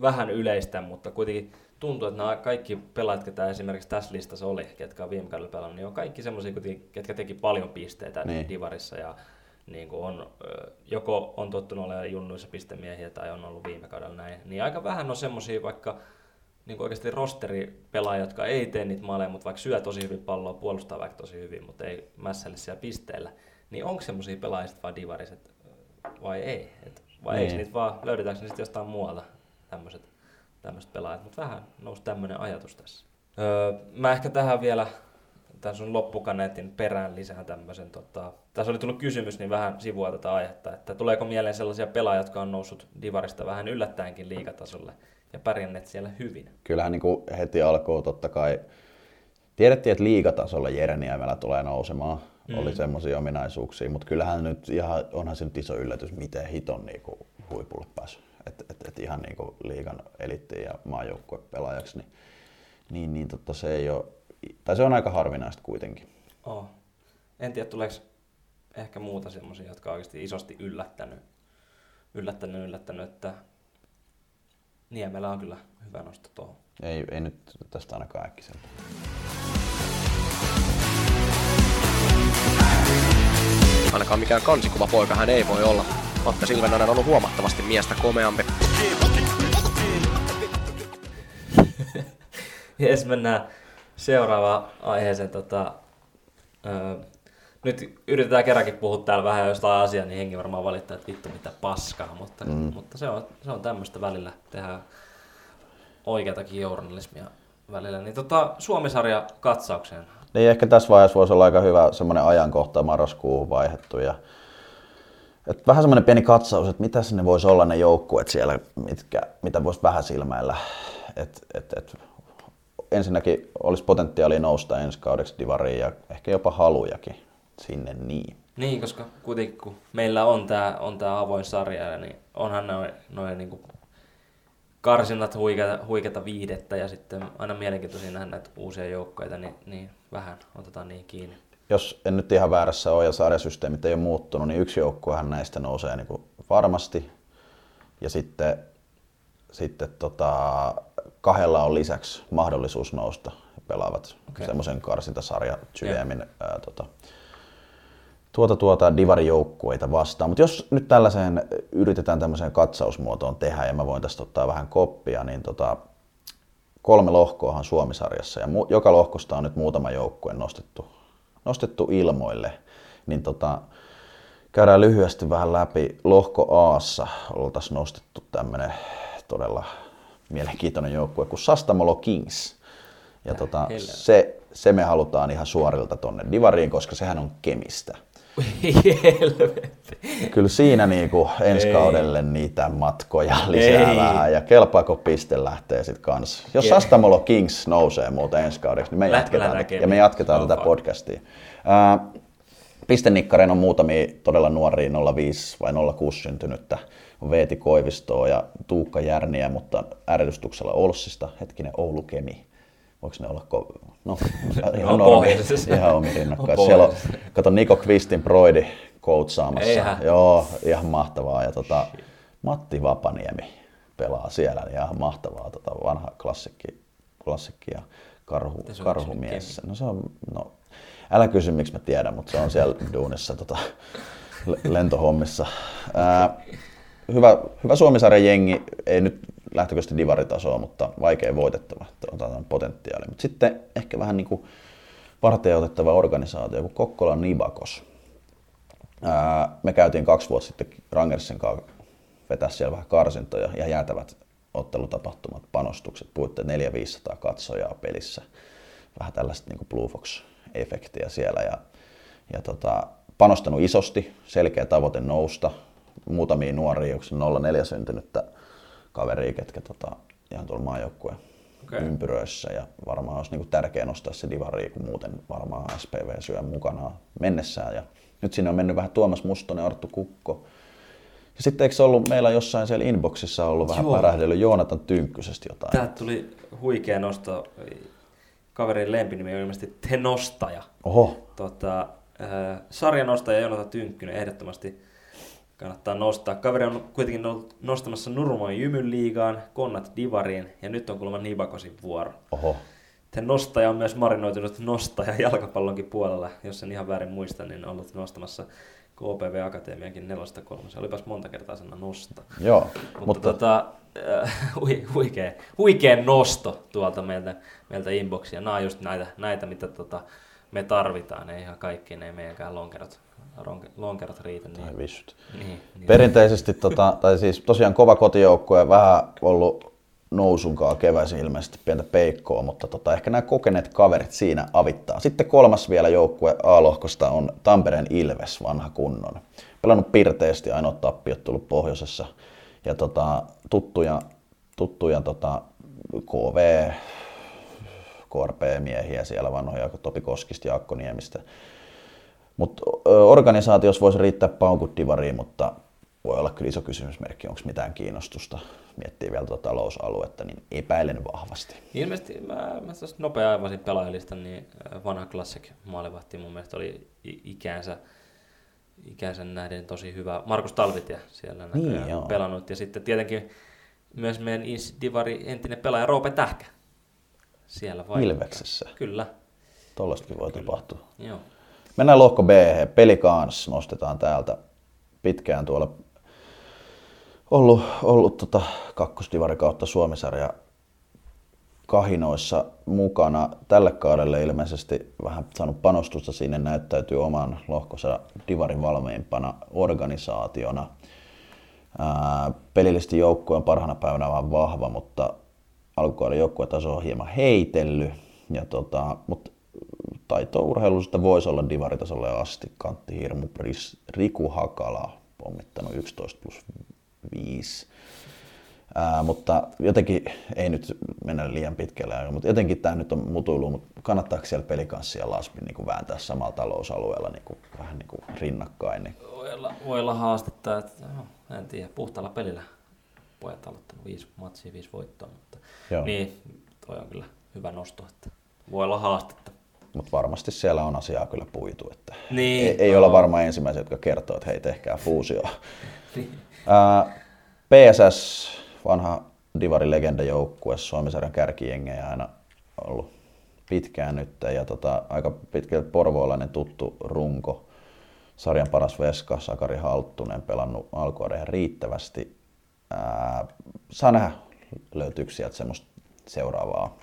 vähän yleistä, mutta kuitenkin tuntuu, että nämä kaikki pelaajat, ketä esimerkiksi tässä listassa oli, ketkä on viime kaudella pelannut, niin on kaikki semmoisia, ketkä teki paljon pisteitä Niin. Divarissa ja niin kuin on, joko on tottunut olemaan junnuissa pistemiehiä tai on ollut viime kaudella näin, niin aika vähän on semmoisia vaikka niin kuin oikeasti rosteripelaajia, jotka ei tee niitä maaleja, mutta vaikka syö tosi hyvin palloa, puolustaa vaikka tosi hyvin, mutta ei mässäile siellä pisteillä, niin onko semmoisia pelaajia vaan divarissa, et, vai ei? Et, vai Niin. eikö niitä vaan, löydetäänkö ne sitten jostain muualta tämmöiset tämmöiset pelaajat, mutta vähän nousi tämmöinen ajatus tässä. Öö, mä ehkä tähän vielä tämän sun loppukaneetin perään lisään tämmöisen, tota, tässä oli tullut kysymys, niin vähän sivua tätä aihetta, että tuleeko mieleen sellaisia pelaajia, jotka on noussut Divarista vähän yllättäenkin liigatasolle ja pärjänneet siellä hyvin? Kyllähän niin kuin heti alkuu totta kai, tiedettiin, että liigatasolla Jereniämällä tulee nousemaan, mm. oli semmoisia ominaisuuksia, mutta kyllähän nyt ihan, onhan se nyt iso yllätys, miten hiton niin kuin huipulle päässyt. Että et, et ihan niin kuin liigan elittiin ja maajoukkuepelaajaksi, niin, niin, niin totta se ei ole, tai se on aika harvinaista kuitenkin. Oh. En tiedä, tuleeko ehkä muuta semmoisia, jotka on oikeasti isosti yllättänyt, yllättänyt, yllättänyt, että Niemelä on kyllä hyvä nosto tuohon. Ei, ei nyt tästä ainakaan äkkiseltä. Ainakaan mikään kansikuva poika hän ei voi olla. Atte Silvenonen on ollut huomattavasti miestä komeampi. Jes, mennään seuraavaan aiheeseen. Tota, öö, nyt yritetään kerrankin puhua täällä vähän jostain asiaa, niin henki varmaan valittaa, että vittu mitä paskaa, mutta, mm. mutta se on, se on tämmöistä välillä. Tehdään oikeatakin journalismia välillä. Niin tota, Suomisarja katsaukseen. Niin ehkä tässä vaiheessa voisi olla aika hyvä semmoinen ajankohta marraskuuhun vaihdettu ja et vähän semmoinen pieni katsaus, että mitä sinne voisi olla ne joukkueet siellä, mitkä, mitä voisi vähän silmäillä. Et, et, et, ensinnäkin olisi potentiaalia nousta ensi kaudeksi divariin ja ehkä jopa halujakin sinne niin. Niin, koska kuitenkin kun meillä on tämä on tää avoin sarja, niin onhan noin noi niinku karsinnat huikeata, huikeata viihdettä ja sitten aina mielenkiintoisia nähdä näitä uusia joukkoja, niin, niin vähän otetaan niin kiinni. Jos en nyt ihan väärässä ole ja sarjasysteemit ei ole muuttunut, niin yksi joukkuehan näistä nousee niin kuin varmasti. Ja sitten, sitten tota, kahdella on lisäksi mahdollisuus nousta. He pelaavat okay. semmoisen karsintasarja syvemmin ää, tota, tuota, tuota divarijoukkueita vastaan. Mutta jos nyt tällaiseen yritetään tämmöiseen katsausmuotoon tehdä ja mä voin tästä ottaa vähän koppia, niin tota, kolme lohkoahan Suomisarjassa ja mu- joka lohkosta on nyt muutama joukkue nostettu, nostettu ilmoille. Niin tota, käydään lyhyesti vähän läpi. Lohko Aassa oltaisiin nostettu tämmöinen todella mielenkiintoinen joukkue kuin Sastamolo Kings. Ja tota, se, se me halutaan ihan suorilta tonne Divariin, koska sehän on Kemistä. Helvetti. Kyllä siinä niinku ensi kaudelle niitä matkoja lisää Ei. vähän ja kelpaako piste lähtee sitten kanssa. Jos Sastamolo Kings nousee muuten ensi kaudeksi, niin me jatketaan, tätä, ja me jatketaan tätä podcastia. Ää, pistenikkareen on muutamia todella nuoria 05 vai 06 syntynyttä. On Veeti Koivistoa ja Tuukka Järniä, mutta ääredystuksella Olssista, hetkinen Oulu Kemi. Voiko ne olla ko- No, ihan, normi, pohjoisessa. ihan omi rinnakkain. Siellä on, kato Niko Kvistin Broidi coachaamassa. Eihän. Joo, ihan mahtavaa. Ja tota, Matti Vapaniemi pelaa siellä, niin ihan mahtavaa. Tota, vanha klassikki, klassikki ja karhu, karhumies. No se on, no, älä kysy miksi mä tiedän, mutta se on siellä duunissa tota, le- lentohommissa. Ää, hyvä, hyvä Suomisarjan jengi, ei nyt lähtökohtaisesti divaritasoa, mutta vaikea voitettava, otetaan potentiaali. Mutta sitten ehkä vähän niin kuin varten otettava organisaatio kuin Kokkolan Nibakos. Ää, me käytiin kaksi vuotta sitten Rangersin kanssa vetää siellä vähän karsintoja ja jäätävät ottelutapahtumat, panostukset, puhutte 400-500 katsojaa pelissä. Vähän tällaista niin Blue Fox-efektiä siellä ja, ja tota, panostanut isosti, selkeä tavoite nousta. Muutamia nuoria, onko se 04 syntynyttä kaveria, ketkä tota, ihan tuolla maajoukkueen okay. ympyröissä ja varmaan olisi niin tärkeää nostaa se divari, kun muuten varmaan SPV syö mukana mennessään. Ja nyt sinne on mennyt vähän Tuomas Mustonen, Arttu Kukko. Ja sitten eikö se ollut meillä jossain siellä inboxissa ollut vähän Joo. pärähdellyt Joonatan Tynkkysestä jotain? Täältä tuli huikea nosto. Kaverin lempinimi on ilmeisesti Te Nostaja. Oho, Tota, äh, sarjanostaja Jonata Tynkkynen ehdottomasti kannattaa nostaa. Kaveri on kuitenkin nostamassa Nurmoin Jymyn liigaan, Konnat Divariin ja nyt on kuulemma Nibakosin vuoro. oho. Te nostaja on myös marinoitunut nostaja jalkapallonkin puolella, jos en ihan väärin muista, niin on ollut nostamassa KPV Akatemiakin nelosta kolmosen. Olipas monta kertaa sana nosta. Joo, Mutta, mutta, tota, äh, hui- huikea, huikea nosto tuolta meiltä, meiltä inboxia. Nämä on just näitä, näitä mitä tota, me tarvitaan. Ei ihan kaikki, ne ei meidänkään lonkerot, lonkerot riitä. Niin, vissyt. niin, niin. Perinteisesti, tota, tai siis tosiaan kova kotijoukkue, vähän ollut nousunkaan keväisin ilmeisesti pientä peikkoa, mutta tota, ehkä nämä kokeneet kaverit siinä avittaa. Sitten kolmas vielä joukkue A-lohkosta on Tampereen Ilves, vanha kunnon. Pelannut pirteästi, ainoa tappiot tullut pohjoisessa. Ja tota, tuttuja, tuttuja tota, KV, KRP-miehiä siellä vanhoja, Topi Koskista, Jaakko Niemistä. Mutta organisaatiossa voisi riittää paukut divariin, mutta voi olla kyllä iso kysymysmerkki, onko mitään kiinnostusta miettiä vielä tuota talousaluetta, niin epäilen vahvasti. Ilmeisesti mä, mä nopea aivasin pelaajalista, niin vanha klassik maalivahti mun mielestä oli i- ikäänsä, ikäänsä nähden tosi hyvä. Markus Talvitie siellä Niin, näköjään joo. pelannut. Ja sitten tietenkin myös meidän Divari entinen pelaaja Roope Tähkä. Siellä vai? Ilveksessä. Kyllä, Tuollaistakin voi tapahtua. joo. Mennään lohko B. Pelikans nostetaan täältä pitkään tuolla ollut, ollut tota kakkosdivari kautta Suomisarja kahinoissa mukana. Tälle kaudelle ilmeisesti vähän saanut panostusta sinne, näyttäytyy oman lohkonsa divarin valmeimpana organisaationa. Ää, pelillisesti joukkue on parhaana päivänä vähän vahva, mutta alkukauden joukkuetaso on hieman heitellyt. Ja tota, mutta taito urheilusta voisi olla divaritasolle asti. Kantti Hirmu, Pris, Riku Hakala pommittanut 11 plus 5. Ää, mutta jotenkin, ei nyt mennä liian pitkälle, mutta jotenkin tämä nyt on mutuilu, mutta kannattaako siellä pelikanssi ja laspi niin kuin vääntää samalla talousalueella niin kuin, vähän niin kuin rinnakkain? Niin. Voi olla, voi olla haastetta, että no, en tiedä, puhtaalla pelillä pojat aloittanut viisi matsia, viisi voittoa, mutta Joo. niin, toi on kyllä hyvä nosto, että voi olla haastetta. Mutta varmasti siellä on asiaa kyllä puitu. Että Niin, ei, ei olla varmaan ensimmäisiä, jotka kertoo, että hei, tehkää fuusio. PSS, vanha Divari legendajoukkue, Suomisarjan kärkijengejä aina ollut pitkään nyt ja tota, aika pitkälti porvoolainen tuttu runko. Sarjan paras veska, Sakari Halttunen, pelannut alkuuden ihan riittävästi. Ää, saa nähdä, löytyykö sieltä semmoista seuraavaa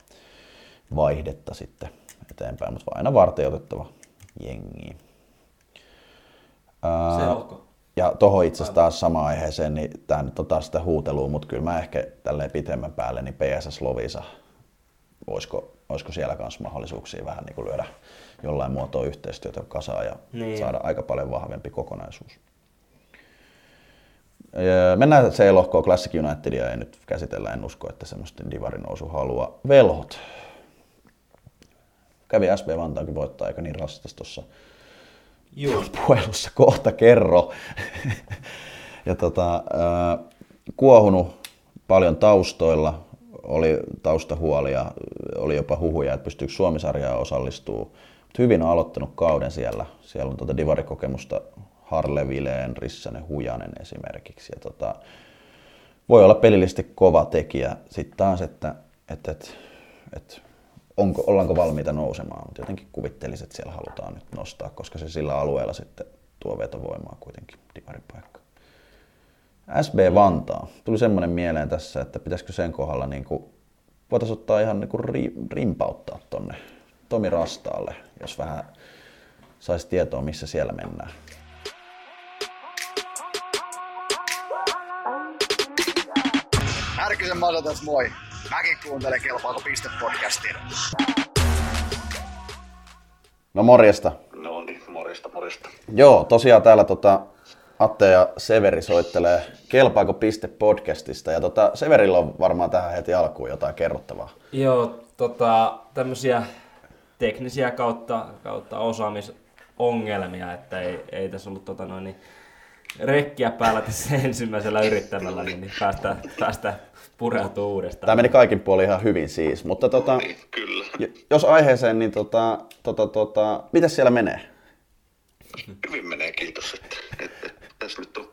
vaihdetta sitten eteenpäin, mutta aina varten otettava jengi. Se lohko. ja tuohon itse asiassa taas samaan aiheeseen, niin tämä nyt on taas sitä huutelua, mutta kyllä mä ehkä tälleen pitemmän päälle, niin PSS Lovisa, olisiko, olisiko siellä kanssa mahdollisuuksia vähän niin kuin lyödä jollain muotoa yhteistyötä kasaan ja Niin. saada aika paljon vahvempi kokonaisuus. Öö, Mennään C-lohkoon, Classic Unitedia ei nyt käsitellä, en usko, että semmoista divarin nousu haluaa. Velhot. Kävi SB Vantaakin voittaa, eikä niin rastas tuossa puhelussa kohta kerro. ja tota, kuohunut paljon taustoilla, oli taustahuolia, oli jopa huhuja, että pystyykö Suomisarjaa osallistuu. Mut hyvin on aloittanut kauden siellä. Siellä on tuota divarikokemusta Harle Vileen, Rissanen, Hujanen esimerkiksi. Ja tota, voi olla pelillisesti kova tekijä. Sitten taas, että, että, että, että onko, ollaanko valmiita nousemaan, mutta jotenkin kuvittelisin, että siellä halutaan nyt nostaa, koska se sillä alueella sitten tuo vetovoimaa kuitenkin divaripaikka. SB Vantaa. Tuli semmoinen mieleen tässä, että pitäisikö sen kohdalla niin kuin, voitaisiin ottaa ihan niin kuin ri, rimpauttaa tonne Tomi Rastaalle, jos vähän saisi tietoa, missä siellä mennään. Härkysen Mato tässä moi. Mäkin kuuntelen Kelpaako piste podcastia. No morjesta. No niin, morjesta, morjesta. Joo, tosiaan täällä tota, Atte ja Severi soittelee Kelpaako piste podcastista ja tota, Severillä on varmaan tähän heti alkuun jotain kerrottavaa. Joo, tota, tämmöisiä teknisiä kautta, kautta osaamisongelmia, että ei, ei tässä ollut tota noin, niin rekkiä päällä tässä ensimmäisellä yrittämällä, niin, niin päästään, päästään pureutumaan uudestaan. Tämä meni kaikin puolin ihan hyvin siis, mutta tota, Niin, kyllä. jos aiheeseen, niin tota, tota, tota, miten siellä menee? Hyvin menee, kiitos. Että, että, että tässä nyt on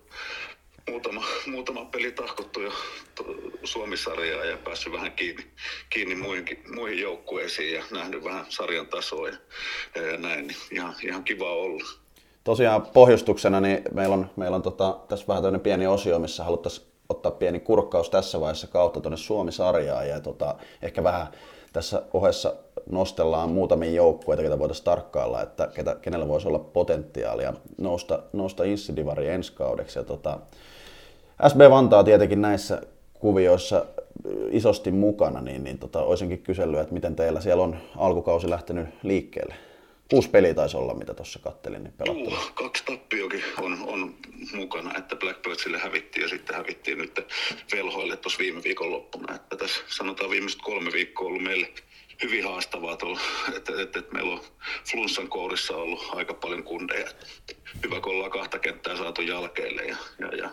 muutama, muutama peli tahkottu jo Suomi-sarjaa ja päässyt vähän kiinni, kiinni muihin, muihin joukkueisiin ja nähnyt vähän sarjan tasoa ja, ja, ja näin. Niin ihan, ihan kiva olla. Tosiaan pohjustuksena niin meillä on, meillä on tota, tässä vähän tämmöinen pieni osio, missä haluttaisiin ottaa pieni kurkkaus tässä vaiheessa kautta tuonne Suomi-sarjaan ja tota, ehkä vähän tässä ohessa nostellaan muutamia joukkueita, ketä voitaisiin tarkkailla, että ketä, kenellä voisi olla potentiaalia nousta, nousta Insidivari ensi kaudeksi. Ja tota, SB Vantaa tietenkin näissä kuvioissa isosti mukana, niin, niin tota, olisinkin kysellyt, että miten teillä siellä on alkukausi lähtenyt liikkeelle kuusi peliä taisi olla, mitä tuossa kattelin, niin. Juu, kaksi tappiokin on, on mukana, että Blackbirdsille hävittiin ja sitten hävittiin nyt velhoille tuossa viime viikon loppuna. Että tässä sanotaan viimeiset kolme viikkoa ollut meille hyvin haastavaa tuolla, että, että, että meillä on flunssan kourissa ollut aika paljon kundeja. Hyvä, kun ollaan kahta kenttää saatu jälkeelle ja, ja, ja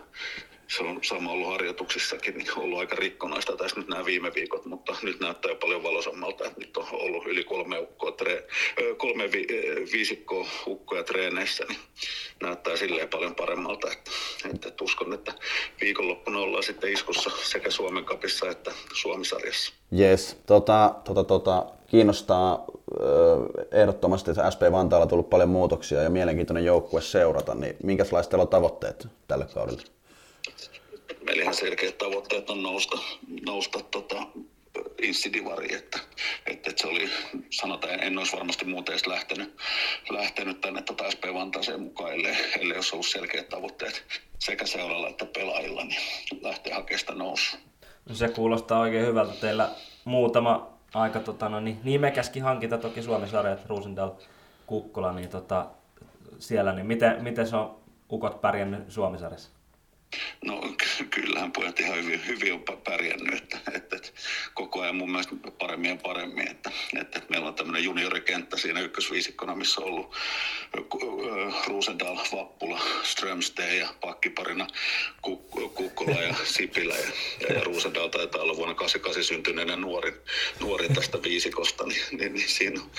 se on sama ollut harjoituksissakin, niin ollut aika rikkonaista tässä nyt nämä viime viikot, mutta nyt näyttää jo paljon valosammalta, että nyt on ollut yli kolme, ukkoa tre, kolme vi, viisikkoa ukkoja treeneissä, niin näyttää silleen paljon paremmalta, että, että, että uskon, että viikonloppuna ollaan sitten iskussa sekä Suomen kapissa että Suomisarjassa. Yes, tota, tota, tota, kiinnostaa ehdottomasti, että SP Vantaalla on tullut paljon muutoksia ja mielenkiintoinen joukkue seurata, niin minkälaiset teillä on tavoitteet tälle kaudelle? Meillä ihan selkeät tavoitteet on nousta, nousta tota, Insidivariin, että, että, että, se oli, sanotaan, en olisi varmasti muuten edes lähtenyt, lähtenyt tänne tota SP Vantaaseen mukaan, ellei, ellei olisi ollut selkeät tavoitteet sekä seuralla että pelaajilla, niin lähtee hakemaan sitä nousua. No se kuulostaa oikein hyvältä. Teillä muutama aika tota, no, niin, nimekäskin hankinta, toki Suomi-sarjat, Rosendal, Kukkola, niin tota, siellä, niin miten, miten se on ukot pärjännyt Suomisarjassa? No kyllähän pojat ihan hyvin, hyvin on pärjännyt, että, että, että, koko ajan mun mielestä paremmin ja paremmin, että, että, meillä on tämmöinen juniorikenttä siinä ykkösviisikkona, missä on ollut Ruusendal, Vappula, Strömsteen ja pakkiparina Kukkola ja Sipilä ja, ja, ja Ruusendal taitaa olla vuonna 88 syntyneenä nuorin, nuorin tästä viisikosta, niin, niin, niin siinä on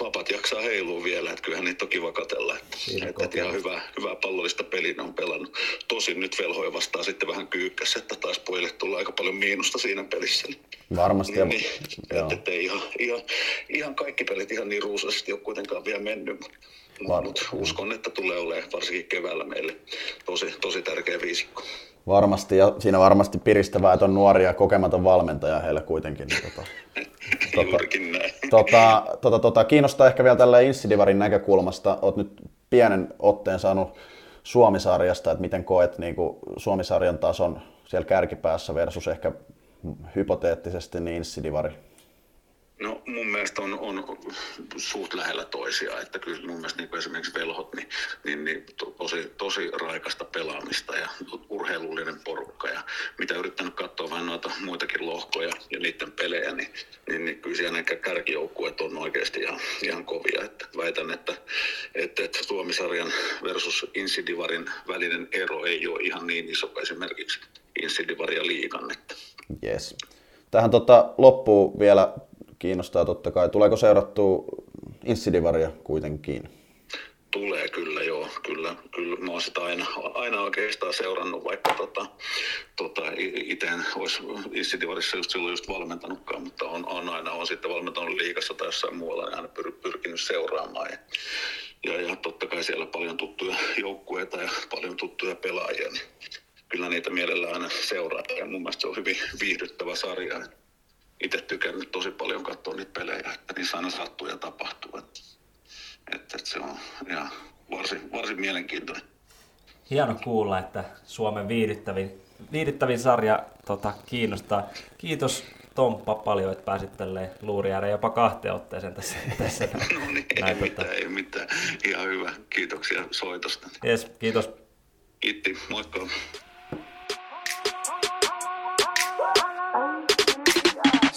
papat jaksaa heilua vielä, että kyllähän niitä on kiva katella. Että, että, että ihan hyvää, hyvää pallollista peliä ne on pelannut. Tosin nyt velhoja vastaan sitten vähän kyykkäs, että taas pojille tulee aika paljon miinusta siinä pelissä. Niin, Varmasti. Niin, niin, että, että ihan, ihan, ihan, kaikki pelit ihan niin ruusaisesti ole kuitenkaan vielä mennyt, mutta mutta uskon, että tulee olemaan varsinkin keväällä meille tosi, tosi tärkeä viisikko. Varmasti, ja siinä varmasti piristävää, että on nuoria kokematon valmentaja heille kuitenkin. Niin tota, näin. Tota, tota, tota, kiinnostaa ehkä vielä tällä Insidivarin näkökulmasta. Olet nyt pienen otteen saanut Suomisarjasta, että miten koet niin kuin Suomisarjan tason siellä kärkipäässä versus ehkä hypoteettisesti niin Insidivari? No mun mielestä on, on suht lähellä toisiaan, että kyllä mun mielestä niin esimerkiksi velhot, niin, niin, niin tosi, tosi raikasta pelaamista ja urheilullinen porukka ja mitä yrittänyt katsoa vähän noita muitakin lohkoja ja niiden pelejä, niin, niin, niin kyllä siellä nämä kärkijoukkueet on oikeasti ihan, ihan kovia. Että väitän, että, että, että Suomisarjan versus Insidivarin välinen ero ei ole ihan niin iso esimerkiksi Insidivaria liikan. Että. Yes. Tähän tota, loppuu vielä kiinnostaa totta kai. Tuleeko seurattua Insidivaria kuitenkin? Tulee kyllä, joo. Kyllä, kyllä mä oon sitä aina, aina oikeastaan seurannut, vaikka tota, tota, itse en olisi Insidivarissa just silloin just valmentanutkaan, mutta on, on aina on sitten valmentanut liikassa tai jossain muualla ja aina pyr, pyrkinyt seuraamaan. Ja, ja, ja, totta kai siellä paljon tuttuja joukkueita ja paljon tuttuja pelaajia, niin kyllä niitä mielellään aina seuraa. Ja mun mielestä se on hyvin viihdyttävä sarja. Itse tykännyt tosi paljon katsoa niitä pelejä, että niissä aina sattuu ja tapahtuu. Että, että, että se on ihan varsin, varsin mielenkiintoinen. Hieno kuulla, että Suomen viihdyttävin, viihdyttävin sarja tota, kiinnostaa. Kiitos Tomppa paljon, että pääsit tälleen luuri jopa kahteen otteeseen tässä. tässä no niin, näin, ei tota... mitään, ei mitään. Ihan hyvä. Kiitoksia soitosta. Yes, kiitos. Kiitti, moikka.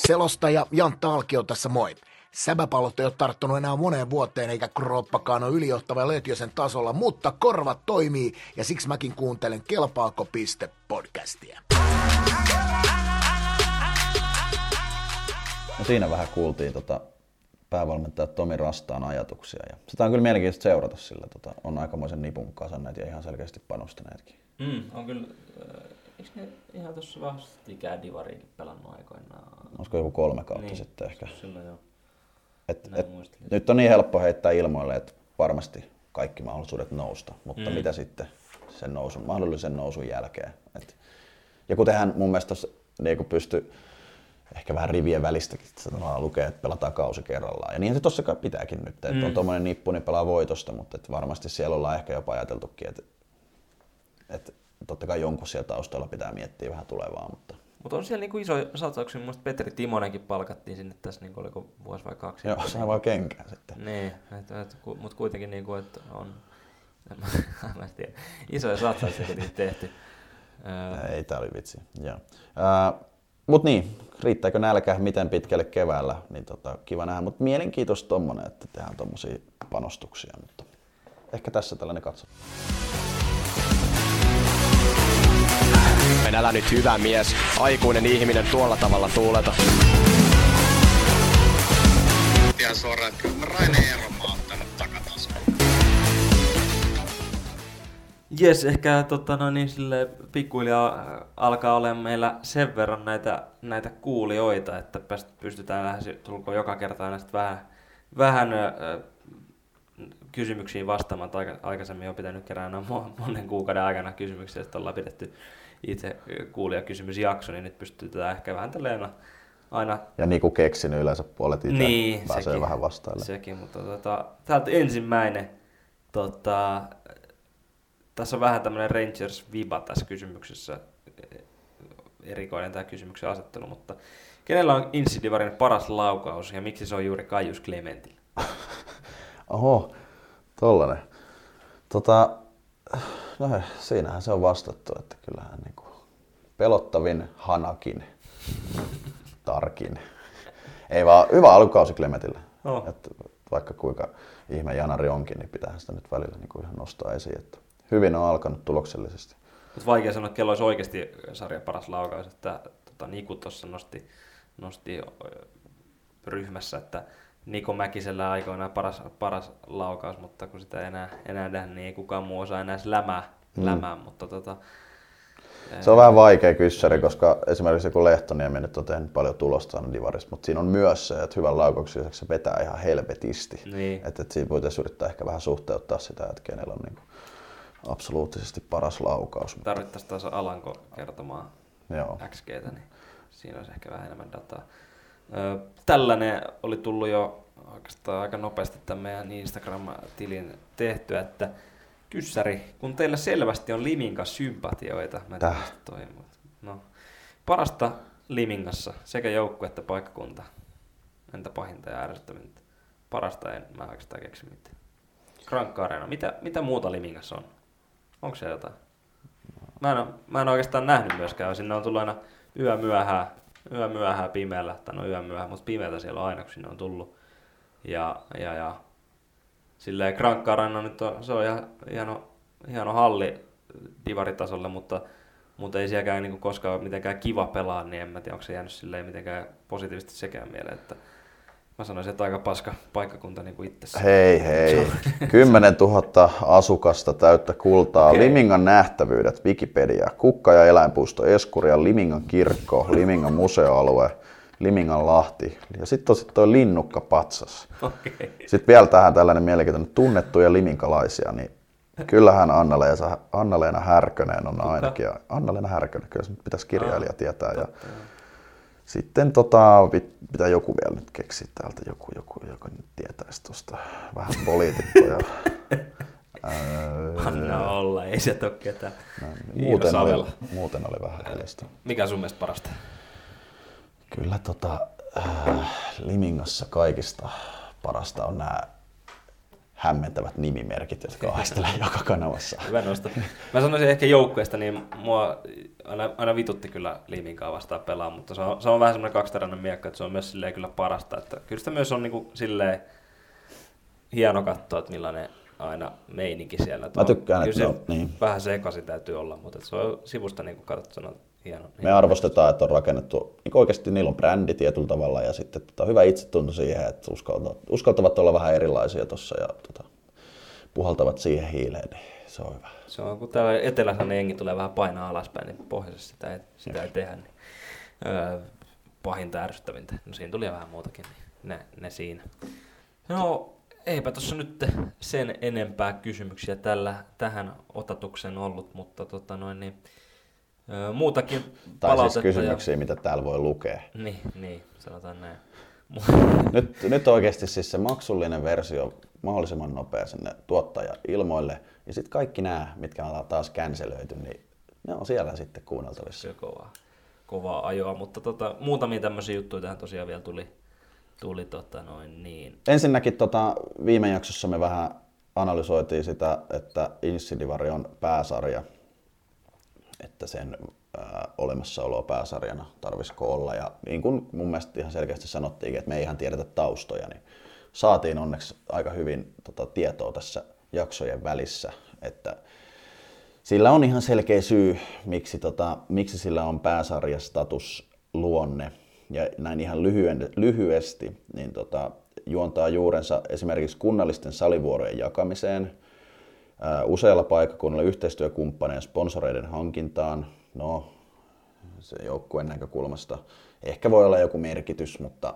Selostaja Jan Talkio tässä moi. Säbäpallot ei ole tarttunut enää moneen vuoteen eikä kroppakaan ole ylijohtava Lötjösen tasolla, mutta korvat toimii ja siksi mäkin kuuntelen Kelpaako piste podcastia. No siinä vähän kuultiin tota päävalmentaja Tomi Rastaan ajatuksia. Ja sitä on kyllä mielenkiintoista seurata, sillä tota, on aikamoisen nipun kasanneet ja ihan selkeästi panostaneetkin. Mm, on kyllä Eikö ne ihan tuossa vastikään Divari pelannut aikoinaan? Olisiko joku kolme kautta niin, sitten ehkä? Silloin joo. Et, et, nyt on niin helppo heittää ilmoille, että varmasti kaikki mahdollisuudet nousta, mutta mm. mitä sitten sen nousun, mahdollisen nousun jälkeen. Et, ja kuten hän mun mielestä niin pystyi ehkä vähän rivien välistäkin lukee, että pelataan kausi kerrallaan. Ja niin se tuossa pitääkin nyt, että mm. on tuommoinen nippu, niin pelaa voitosta, mutta että varmasti siellä ollaan ehkä jopa ajateltukin, että, että totta kai jonkun siellä taustalla pitää miettiä vähän tulevaa, mutta Mutta on siellä niinku iso satsauksia. Mun mielestä Petri Timonenkin palkattiin sinne tässä, niinku oliko vuosi vai kaksi. Joo, sai vaan kenkään sitten. Niin, mutta kuitenkin niinku, että on, mä, en tiedä, isoja satsauksia kuitenkin tehty. Ei, tää oli vitsi. Joo. Äh, mut niin, riittääkö nälkä miten pitkälle keväällä, niin tota, kiva nähdä. Mutta mielenkiintoista tommonen, että tehdään tommosia panostuksia. Mutta ehkä tässä tällainen katso. En älä nyt hyvä mies, aikuinen ihminen tuolla tavalla tuuleta. Ihan suoraan, että kyllä Raine ottanut takataskuun. Jes, ehkä tota, no niin, sille pikkuhiljaa äh, alkaa olemaan meillä sen verran näitä, näitä kuulijoita, että pystytään lähes tulko joka kerta aina sit vähän, vähän ö, kysymyksiin vastaamaan. Aika, aikaisemmin on pitänyt kerää mo- monen kuukauden aikana kysymyksiä, että ollaan pidetty itse kuulijakysymysjakso, niin nyt pystytään ehkä vähän tälleen aina, Ja niin kuin keksinyt yleensä puolet itse niin, pääsee sekin, vähän vastaille. Sekin, mutta tota, täältä ensimmäinen, tota, tässä on vähän tämmöinen Rangers-viba tässä kysymyksessä, erikoinen tämä kysymyksen asettelu, mutta kenellä on Insidivarin paras laukaus ja miksi se on juuri Kaius Clementillä? Oho, tollanen. Tota, no siinähän se on vastattu, että kyllähän niinku pelottavin hanakin, tarkin. Ei vaan, hyvä alkukausi Clementille. Oh. Että vaikka kuinka ihme janari onkin, niin pitää sitä nyt välillä niinku ihan nostaa esiin. Että hyvin on alkanut tuloksellisesti. Mutta vaikea sanoa, että kello olisi oikeasti sarjan paras laukaus, että tota, Niku tuossa nosti, nosti ryhmässä, että Niko Mäkisellä aikoinaan paras, paras laukaus, mutta kun sitä ei enää, enää nähdä, niin ei kukaan muu osaa enää lämää, mm. lämää mutta tota, Se on vähän vaikea kyssäri, koska esimerkiksi joku Lehtoniemi nyt on tehnyt paljon tulosta aina divarissa, mutta siinä on myös se, että hyvän laukauksen lisäksi se vetää ihan helvetisti. Niin. Että, että siinä voitaisiin yrittää ehkä vähän suhteuttaa sitä, että kenellä on niin kuin absoluuttisesti paras laukaus. tarvittaisiin taas Alanko kertomaan Joo. XGtä, niin siinä olisi ehkä vähän enemmän dataa. Tällainen oli tullut jo oikeastaan aika nopeasti tämän meidän Instagram-tilin tehtyä, että kyssäri, kun teillä selvästi on Liminka sympatioita, mä en toi, no. Parasta Limingassa, sekä joukkue että paikkakunta. Entä pahinta ja ärsyttävintä? Parasta en mä oikeastaan keksi mitään. Krankka Areena, mitä, mitä muuta Limingassa on? Onko siellä jotain? Mä en, mä en oikeastaan nähnyt myöskään. Sinne on tullut aina yö myöhään, yö myöhään pimeällä, tai no yö myöhään, mutta pimeältä siellä on aina, kun sinne on tullut. Ja, ja, ja silleen Krankka Arena nyt on, se on ihan hieno, hieno halli divaritasolle, mutta, mutta ei sielläkään niinku koskaan mitenkään kiva pelaa, niin en mä tiedä, onko se jäänyt silleen mitenkään positiivisesti sekään mieleen, että mä sanoisin, että aika paska paikkakunta niin kuin itsessään. Hei hei, 10 000 asukasta täyttä kultaa, Okei. Limingan nähtävyydet, Wikipedia, Kukka- ja eläinpuisto, Eskuria, Limingan kirkko, Limingan museoalue, Limingan lahti ja sitten on sit toi linnukka patsas. Okei. Sitten vielä tähän tällainen mielenkiintoinen tunnettuja liminkalaisia, niin kyllähän Anna-Leena, Anna-Leena Härkönen on ainakin. Anna-Leena Härkönen, kyllä se pitäisi kirjailija tietää. Ja sitten tota, pit- pitää joku vielä nyt keksiä täältä, joku, joku joka nyt tietäisi tuosta vähän poliitikkoja. Anna olla, ei se ole ketään. Iiro muuten, oli, muuten oli vähän hiljaista. Mikä sun mielestä parasta? Kyllä tota, äh, Limingassa kaikista parasta on nämä hämmentävät nimimerkit, jotka aistelee joka kanavassa. Hyvä nosto. Mä sanoisin ehkä joukkueesta, niin mua aina, aina vitutti kyllä Liminkaa vastaan pelaa, mutta se on, se on vähän semmoinen kaksiteräinen miekka, että se on myös silleen kyllä parasta. Että kyllä sitä myös on niinku silleen hieno katsoa, että millainen aina meininki siellä. Mä tykkään, että se ne on- niin. vähän sekaisin täytyy olla, mutta se on sivusta niin katsottuna hieno. Me arvostetaan, että on rakennettu, niin oikeasti niillä on brändi tietyllä tavalla ja sitten tota, hyvä itsetunto siihen, että uskaltavat, uskaltavat olla vähän erilaisia tuossa ja tota, puhaltavat siihen hiileen, niin se on hyvä. Se on, kun täällä etelässä ne jengi tulee vähän painaa alaspäin, niin pohjoisessa sitä ei, sitä ei tehdä. Niin, öö, pahinta ärsyttävintä. No siinä tuli vähän muutakin, niin ne, ne siinä. No, eipä tuossa nyt sen enempää kysymyksiä tällä, tähän otatukseen ollut, mutta tota noin, niin, muutakin Tai siis palautetta kysymyksiä, mitä täällä voi lukea. Ja, niin, niin, sanotaan näin. Nyt, nyt oikeasti siis se maksullinen versio mahdollisimman nopea sinne tuottaja-ilmoille. Ja sitten kaikki nämä, mitkä on taas känselöity, niin ne on siellä sitten kuunneltavissa. Se kovaa. kovaa ajoa, mutta tota, muutamia tämmöisiä juttuja tähän tosiaan vielä tuli, tuli tota noin niin. Ensinnäkin tota, viime jaksossa me vähän analysoitiin sitä, että Insidivari on pääsarja, että sen ää, olemassaoloa pääsarjana tarvisiko olla. Ja niin kuin mun mielestä ihan selkeästi sanottiin, että me ei ihan tiedetä taustoja, niin saatiin onneksi aika hyvin tota, tietoa tässä jaksojen välissä, että sillä on ihan selkeä syy, miksi, tota, miksi sillä on pääsarjastatus luonne. Ja näin ihan lyhyen, lyhyesti, niin tota, juontaa juurensa esimerkiksi kunnallisten salivuorojen jakamiseen, useilla paikkakunnilla yhteistyökumppaneen sponsoreiden hankintaan. No, se joukkueen näkökulmasta ehkä voi olla joku merkitys, mutta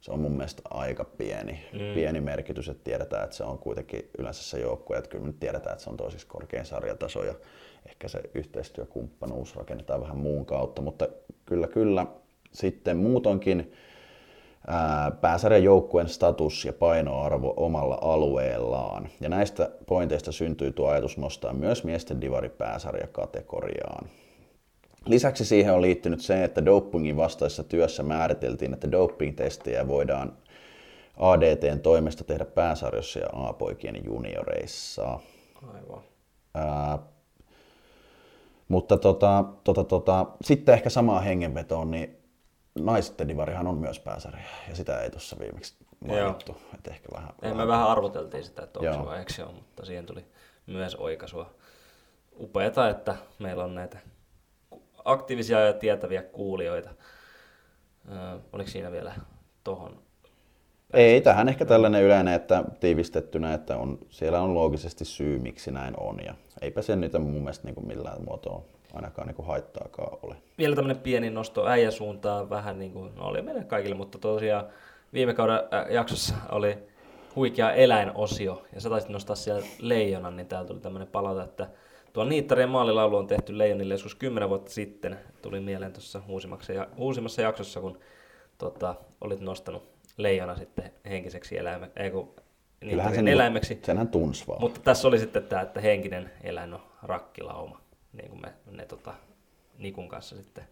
se on mun mielestä aika pieni, mm. pieni merkitys, että tiedetään, että se on kuitenkin yleensä se joukkue, että kyllä me tiedetään, että se on toisiksi korkein sarjataso ja ehkä se yhteistyökumppanuus rakennetaan vähän muun kautta, mutta kyllä kyllä sitten muutonkin pääsarjan joukkueen status ja painoarvo omalla alueellaan. Ja näistä pointeista syntyy tuo ajatus nostaa myös miesten divari pääsarja kategoriaan. Lisäksi siihen on liittynyt se, että dopingin vastaisessa työssä määriteltiin, että doping-testejä voidaan ADTn toimesta tehdä pääsarjossa ja A-poikien junioreissa. Aivan. Ää, mutta tota, tota, tota, sitten ehkä samaan hengenvetoon, niin naisten divarihan on myös pääsarja, ja sitä ei tuossa viimeksi mainittu. Että ehkä vähän, ei, me vähän arvoteltiin sitä, että onko se vai eikö se ole, mutta siihen tuli myös oikaisua. Upeeta, että meillä on näitä aktiivisia ja tietäviä kuulijoita. Ö, oliko siinä vielä tohon? Ei, tähän ehkä tällainen yleinen, että tiivistettynä, että on, siellä on loogisesti syy, miksi näin on. Ja eipä se niitä mun mielestä niin kuin millään muotoa ainakaan niin kuin haittaakaan ole. Vielä tämmöinen pieni nosto äijä suuntaan, vähän niin kuin, no oli meille kaikille, mutta tosiaan viime kauden jaksossa oli huikea eläinosio, ja sä taisit nostaa siellä leijonan, niin täällä tuli tämmöinen palaute, että tuo Niittarien maalilaulu on tehty leijonille joskus kymmenen vuotta sitten. Tuli mieleen tuossa uusimmassa jaksossa, kun tota, olit nostanut leijona sitten henkiseksi eläimeksi, ei kun Kyllähän sen eläimeksi. Senhän tunsi vaan. Mutta tässä oli sitten tämä, että henkinen eläin on rakkilauma, niin kuin me ne tota, Nikun kanssa sitten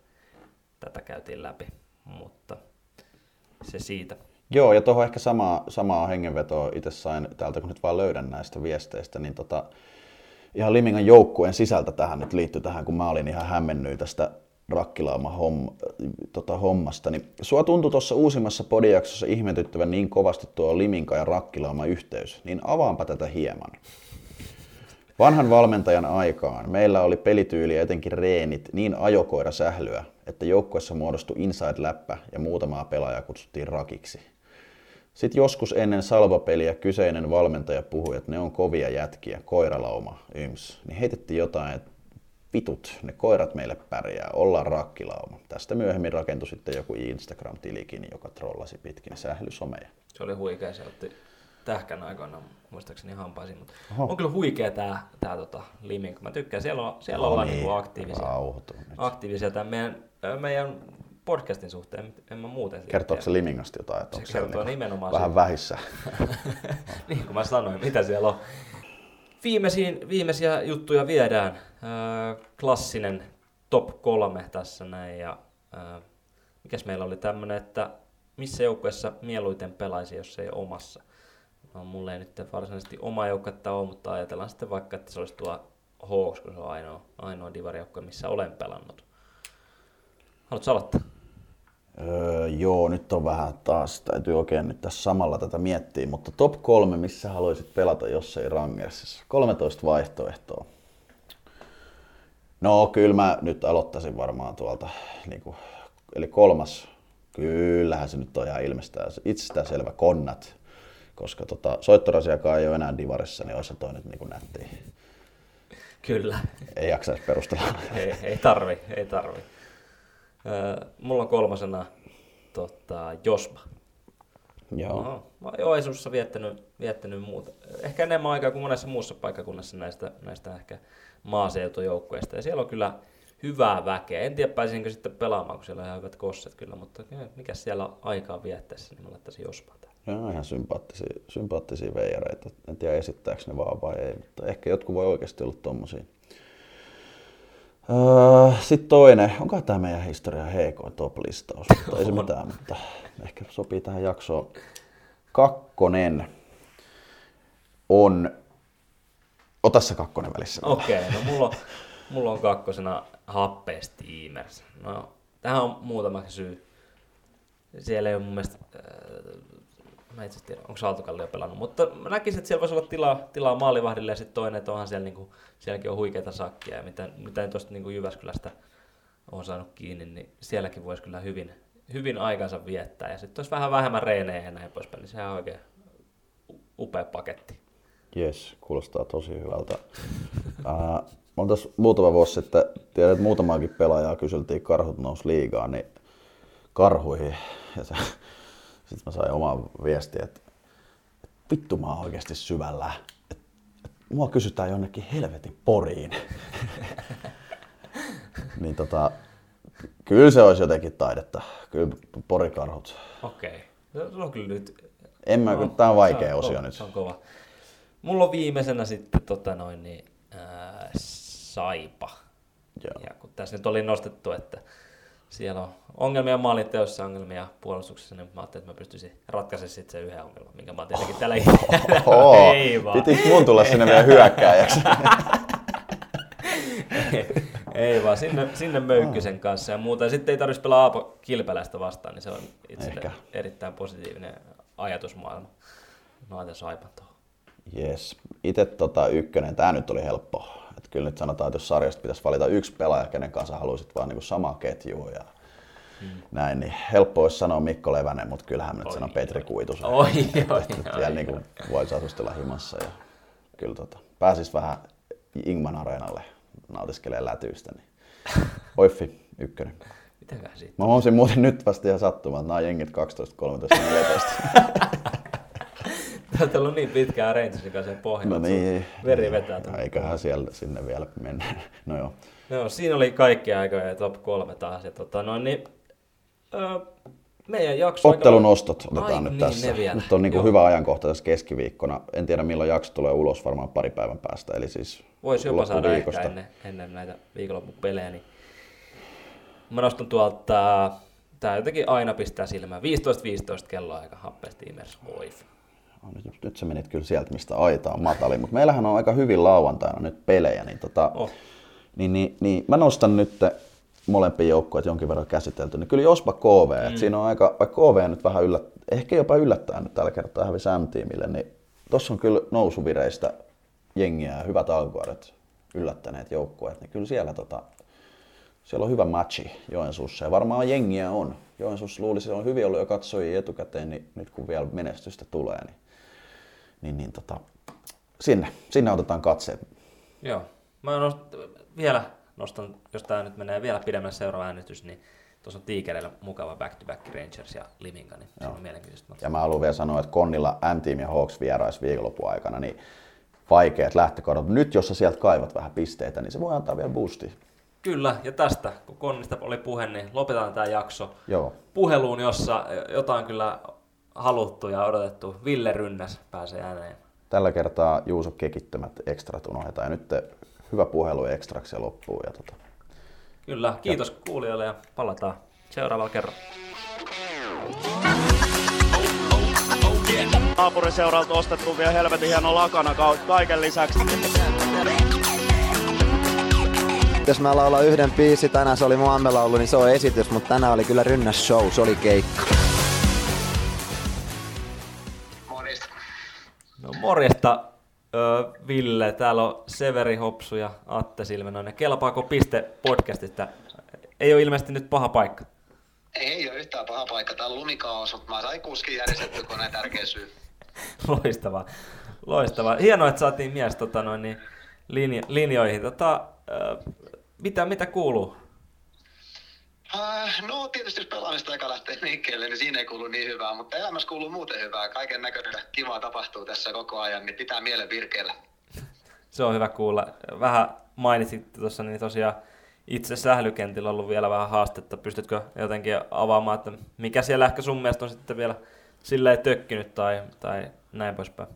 tätä käytiin läpi, mutta se siitä. Joo, ja tuohon ehkä samaa, samaa hengenvetoa itse sain täältä, kun nyt vaan löydän näistä viesteistä, niin tota, ihan Limingan joukkueen sisältä tähän nyt liittyy tähän, kun mä olin ihan hämmennyt tästä rakkilauma homm, tota hommasta. Niin sua tuntui tuossa uusimmassa podijaksossa ihmetyttävän niin kovasti tuo Liminka ja rakkilauma yhteys, niin avaanpa tätä hieman. Vanhan valmentajan aikaan meillä oli pelityyli ja etenkin reenit niin ajokoira sählyä, että joukkuessa muodostui inside-läppä ja muutamaa pelaajaa kutsuttiin rakiksi. Sitten joskus ennen salvapeliä kyseinen valmentaja puhui, että ne on kovia jätkiä, koiralauma, yms. Niin heitettiin jotain, että vitut, ne koirat meille pärjää, ollaan rakkilauma. Tästä myöhemmin rakentui sitten joku Instagram-tilikin, joka trollasi pitkin sählysomeja. Se oli huikea, se otti tähkän aikana, muistaakseni hampaisin, mutta Oho. on kyllä huikea tämä tää, tota, Limink. Mä tykkään, siellä, on, siellä no ollaan niin, niinku aktiivisia. Aktiivisia tämän meidän, meidän podcastin suhteen, en mä muuten Kertooko se Limingasta jotain? Että se kertoo niin nimenomaan Vähän siitä. vähissä. niin kuin mä sanoin, mitä siellä on. Viimeisiin, viimeisiä juttuja viedään. Äh, klassinen top kolme tässä näin. Ja, äh, mikäs meillä oli tämmönen, että missä joukkueessa mieluiten pelaisi, jos ei omassa? No, mulle ei nyt varsinaisesti oma joukkuetta ole, mutta ajatellaan sitten vaikka, että se olisi tuo Hawks, kun se on ainoa, ainoa divarijoukkue, missä olen pelannut. Haluatko aloittaa? Öö, joo, nyt on vähän taas, täytyy oikein nyt tässä samalla tätä miettiä, mutta top kolme, missä haluaisit pelata, jos ei Rangersissa? 13 vaihtoehtoa. No kyllä mä nyt aloittaisin varmaan tuolta, niin kuin, eli kolmas, kyllähän se nyt on ihan ilmestään, itsestään selvä konnat, koska tota, soittorasiakaan ei ole enää divarissa, niin olisi toi nyt niin kuin nättiä. Kyllä. Ei jaksaisi perustella. ei, ei tarvi, ei tarvi. Öö, mulla on kolmasena tota, Josba. Joo. No, mä oon Joensuussa viettänyt, viettänyt muuta. Ehkä enemmän aikaa kuin monessa muussa paikkakunnassa näistä, näistä ehkä maaseutujoukkueista. Ja siellä on kyllä hyvää väkeä. En tiedä pääsinkö sitten pelaamaan, kun siellä on ihan hyvät kosset kyllä, mutta mikä siellä aikaa viettäessä, niin mä laittaisin Josbaan Joo, ihan sympaattisia, sympaattisia veijareita. En tiedä esittääkö ne vaan vai ei, mutta ehkä jotkut voi oikeasti olla tommosia. Öö, Sitten toinen, onko tämä meidän historia heikoin top-listaus, mutta ei se mitään, mutta ehkä sopii tähän jaksoon. Kakkonen on, ota se kakkonen välissä. Okei, okay, no mulla on, mulla on kakkosena Happe Steamers. No, tähän on muutama syy. Siellä ei ole mun mielestä, äh, mä itse tiedä, onko Aaltokallio pelannut, mutta mä näkisin, että siellä voisi olla tilaa, tilaa maalivahdille ja sitten toinen, että onhan siellä, niinku, sielläkin on huikeita sakkia ja mitä, mitä tuosta niinku Jyväskylästä on saanut kiinni, niin sielläkin voisi kyllä hyvin, hyvin aikansa viettää. Ja sitten olisi vähän vähemmän reenejä ja näin poispäin, niin sehän on oikein upea paketti. Jes, kuulostaa tosi hyvältä. Ää, mä tässä muutama vuosi sitten, tiedän, että muutamaankin pelaajaa kyseltiin karhut nousi liigaan, niin karhuihin. Ja se, sitten mä sain omaa viestiä, että, että vittu mä oon oikeasti syvällä. Että, että mua kysytään jonnekin helvetin poriin. niin tota, kyllä se olisi jotenkin taidetta. Kyllä porikarhut. Okei. Okay. Se on kyllä nyt... En mä, no, tää on vaikea on osio kova, nyt. Se on kova. Mulla on viimeisenä sitten tota noin, niin, ää, Saipa. Joo. Ja kun tässä nyt oli nostettu, että siellä on ongelmia maalinteossa, ongelmia puolustuksessa, niin mä ajattelin, että mä pystyisin ratkaisemaan sitten sen yhden ongelman, minkä mä oon tietenkin tällä Oho, Ei vaan. pitikö mun tulla sinne vielä hyökkääjäksi? ei vaan, sinne, sinne Möykkysen kanssa ja muuta. Ja sitten ei tarvitsisi pelaa Aapo Kilpeläistä vastaan, niin se on itselle Ehkä. erittäin positiivinen ajatusmaailma. No ajatellaan Saipan tuohon. Jes. Itse tota, ykkönen, tämä nyt oli helppo. Et kyllä nyt sanotaan, että jos sarjasta pitäisi valita yksi pelaaja, kenen kanssa haluaisit vaan niinku samaa ketjua ja hmm. näin, niin helppo olisi sanoa Mikko Levänen, mutta kyllähän mä nyt sanon Petri Kuitusen. Oi, oi, Että oi, vielä oi. niinku voisi asustella himassa ja kyllä tota, pääsis vähän Ingman areenalle nautiskelemaan lätyistä. Niin. Oiffi, ykkönen. Mitäköhän siitä? Mä huomasin muuten nyt vasta ihan sattumaan, että nämä jengit 12, 13, 14. Tää on ollut niin pitkään Rangersin kanssa sen pohjalla. No niin. Veri vetää tuonne. Eiköhän siellä sinne vielä mennä. No joo. Joo, siinä oli kaikki aikoja top kolme taas. Ja tota, noin, niin, öö, meidän jakso... aika- Ottelun ostot otetaan Ai, nyt niin, tässä. Nyt on niinku Joo. hyvä ajankohta tässä keskiviikkona. En tiedä milloin jakso tulee ulos, varmaan pari päivän päästä. Eli siis Voisi jopa saada ehkä ennen, ennen näitä viikonloppupelejä. Niin mä nostan tuolta, tää jotenkin aina pistää silmään. 15.15 kelloaika, Happe Steamers, Oif. Nyt, nyt sä menit kyllä sieltä, mistä aita on matali, mutta meillähän on aika hyvin lauantaina nyt pelejä, niin, tota, Oh. niin, niin, niin mä nostan nyt molempia joukkoja jonkin verran käsitelty. Niin kyllä Jospa KV, mm. että siinä on aika, vaikka KV nyt vähän yllät, ehkä jopa yllättää nyt tällä kertaa hävisi M-tiimille, niin tossa on kyllä nousuvireistä jengiä ja hyvät alkuarjat yllättäneet joukkueet, niin kyllä siellä, tota, siellä on hyvä matchi Joensuussa ja varmaan jengiä on. Joensuussa luulisi, on hyvin ollut jo katsojia etukäteen, niin nyt kun vielä menestystä tulee, niin, niin, niin tota, sinne, sinne otetaan katseet. Joo. Mä nost, vielä nostan, jos tää nyt menee vielä pidemmälle seuraava äänestys, niin tuossa on Tiikereillä mukava back-to-back Rangers ja Liminga, niin se on mielenkiintoista. Ja mä haluan vielä sanoa, että Konnilla M-Team ja Hawks vierais viikonlopun aikana, niin vaikeat lähtökohdat. Nyt jos sä sieltä kaivat vähän pisteitä, niin se voi antaa vielä boostia. Kyllä, ja tästä, kun Konnista oli puhe, niin lopetetaan tämä jakso Joo. puheluun, jossa jotain kyllä haluttu ja odotettu. Ville Rynnäs pääsee ääneen. Tällä kertaa Juuso kekittämät ekstrat unohdetaan. Ja nyt hyvä puhelu ja ekstraksi ja loppuu. Ja tota, Kyllä, kiitos kuulijoille ja palataan seuraavalla kerralla. Naapuriseuralta ostettu vielä helvetin hieno lakana ka- kaiken lisäksi. Jos mä laulan yhden biisi, tänään se oli mun ammelaulu, niin se on esitys, mutta tänään oli kyllä rynnäs show, se oli keikka. No morjesta Ville, täällä on Severi Hopsu ja Atte Silmenoinen. Kelpaako piste podcastista? Ei ole ilmeisesti nyt paha paikka. Ei ole yhtään paha paikka. Täällä on lumikaos, mutta mä sain kuskin järjestetty, kun on tärkeä syy. Loistavaa. Loistavaa. Hienoa, että saatiin mies tota, noin, niin, linja, linjoihin. Tota, mitä, mitä kuuluu? Äh, no tietysti jos pelaamista eka lähtee liikkeelle, niin siinä ei kuulu niin hyvää, mutta elämässä kuuluu muuten hyvää. Kaiken näköistä kivaa tapahtuu tässä koko ajan, niin pitää mielen virkeellä. Se on hyvä kuulla. Vähän mainitsit tuossa, niin tosiaan itse sählykentillä on ollut vielä vähän haastetta. Pystytkö jotenkin avaamaan, että mikä siellä ehkä sun mielestä on sitten vielä silleen tökkinyt tai, tai näin poispäin?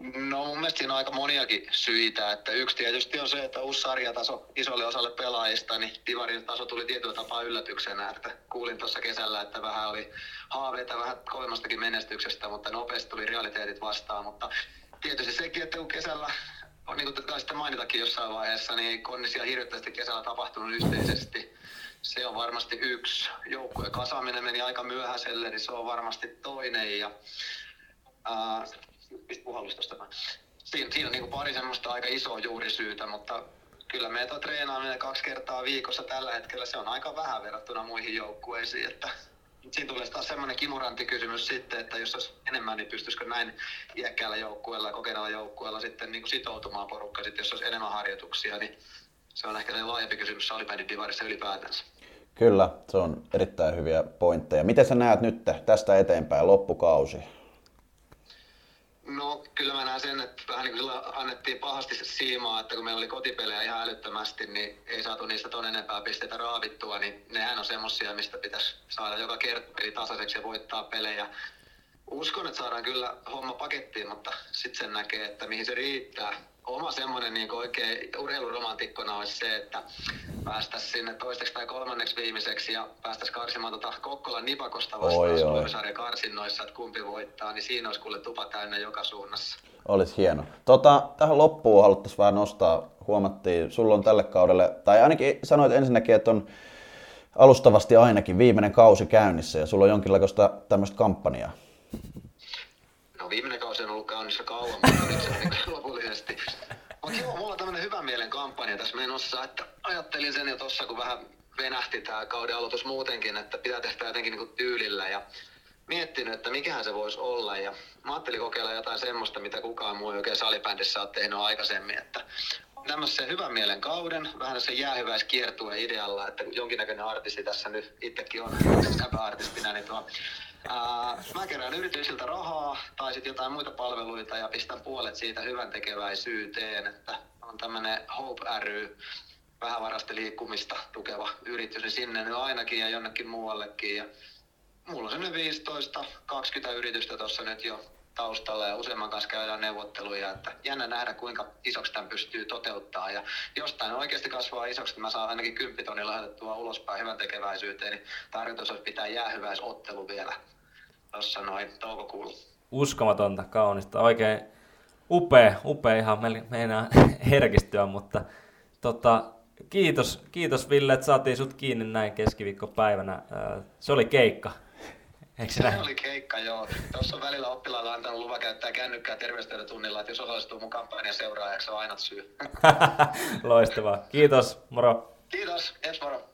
No mun mielestä siinä on aika moniakin syitä. Että yksi tietysti on se, että uusi sarjataso isolle osalle pelaajista, niin Divarin taso tuli tietyllä tapaa yllätyksenä. Että kuulin tuossa kesällä, että vähän oli haaveita vähän kovemmastakin menestyksestä, mutta nopeasti tuli realiteetit vastaan. Mutta tietysti sekin, että kun kesällä on niin kuin sitten mainitakin jossain vaiheessa, niin konnisia hirvittävästi kesällä tapahtunut yhteisesti. Se on varmasti yksi. Joukkueen kasaaminen meni aika myöhäiselle, niin se on varmasti toinen. Ja, ää, puhallustosta. Siinä, siinä on niin pari semmoista aika isoa juurisyytä, mutta kyllä meitä treenaaminen kaksi kertaa viikossa tällä hetkellä, se on aika vähän verrattuna muihin joukkueisiin. Että siinä tulee taas semmoinen kimurantti kysymys sitten, että jos olisi enemmän, niin pystyisikö näin iäkkäällä joukkueella ja kokeneella joukkueella sitten niin kuin sitoutumaan porukka, sitten jos olisi enemmän harjoituksia, niin se on ehkä se laajempi kysymys salibändin divarissa ylipäätänsä. Kyllä, se on erittäin hyviä pointteja. Miten sä näet nyt tästä eteenpäin loppukausi? No kyllä mä näen sen, että vähän niin kuin annettiin pahasti se siimaa, että kun meillä oli kotipelejä ihan älyttömästi, niin ei saatu niistä ton enempää pisteitä raavittua, niin nehän on semmosia, mistä pitäisi saada joka kerta peli tasaiseksi ja voittaa pelejä. Uskon, että saadaan kyllä homma pakettiin, mutta sitten sen näkee, että mihin se riittää oma semmoinen niin oikein urheiluromantikkona olisi se, että päästäisiin sinne toiseksi tai kolmanneksi viimeiseksi ja päästäisiin karsimaan tota Kokkolan Nipakosta vastaan Suomisarjan karsinnoissa, että kumpi voittaa, niin siinä olisi kuule tupa täynnä joka suunnassa. Olisi hieno. Tota, tähän loppuun haluttaisiin vähän nostaa, huomattiin, sulla on tälle kaudelle, tai ainakin sanoit ensinnäkin, että on alustavasti ainakin viimeinen kausi käynnissä ja sulla on jonkinlaista tämmöistä kampanjaa. No viimeinen kausi on ollut käynnissä kauan, mutta nyt Mutta joo, mulla on tämmöinen hyvän mielen kampanja tässä menossa, että ajattelin sen jo tossa, kun vähän venähti tämä kauden aloitus muutenkin, että pitää tehdä jotenkin niin tyylillä ja miettinyt, että mikähän se voisi olla. Ja mä ajattelin kokeilla jotain semmoista, mitä kukaan muu ei oikein salibändissä ole tehnyt aikaisemmin, että tämmöisen hyvän mielen kauden, vähän se jäähyväiskiertueen idealla, että jonkinnäköinen artisti tässä nyt itsekin on. Artistina, niin tuo Ää, mä kerään yrityksiltä rahaa tai sitten jotain muita palveluita ja pistän puolet siitä hyvän tekeväisyyteen, että on tämmöinen Hope ry, vähävarasta liikkumista tukeva yritys, niin sinne nyt ainakin ja jonnekin muuallekin. Ja mulla on semmoinen 15-20 yritystä tuossa nyt jo taustalla ja useamman kanssa käydään neuvotteluja, että jännä nähdä kuinka isoksi tämän pystyy toteuttaa ja jostain oikeasti kasvaa isoksi, että mä saan ainakin 10 tonnin lähetettyä ulospäin hyvän tekeväisyyteen, niin tarkoitus olisi pitää jäähyväisottelu vielä tuossa noin toukokuulla. Uskomatonta, kaunista. Oikein upea, upea ihan meinaa herkistyä, mutta tota, kiitos, kiitos Ville, että saatiin sut kiinni näin keskiviikkopäivänä. Se oli keikka. Eikö se näin? oli keikka, joo. Tuossa on välillä oppilailla antanut luva käyttää kännykkää terveystietotunnilla, että jos osallistuu mun kampanjan seuraajaksi, on aina syy. Loistavaa. Kiitos, moro. Kiitos, ensi moro.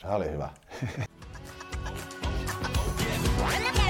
Se oli hyvä. Remember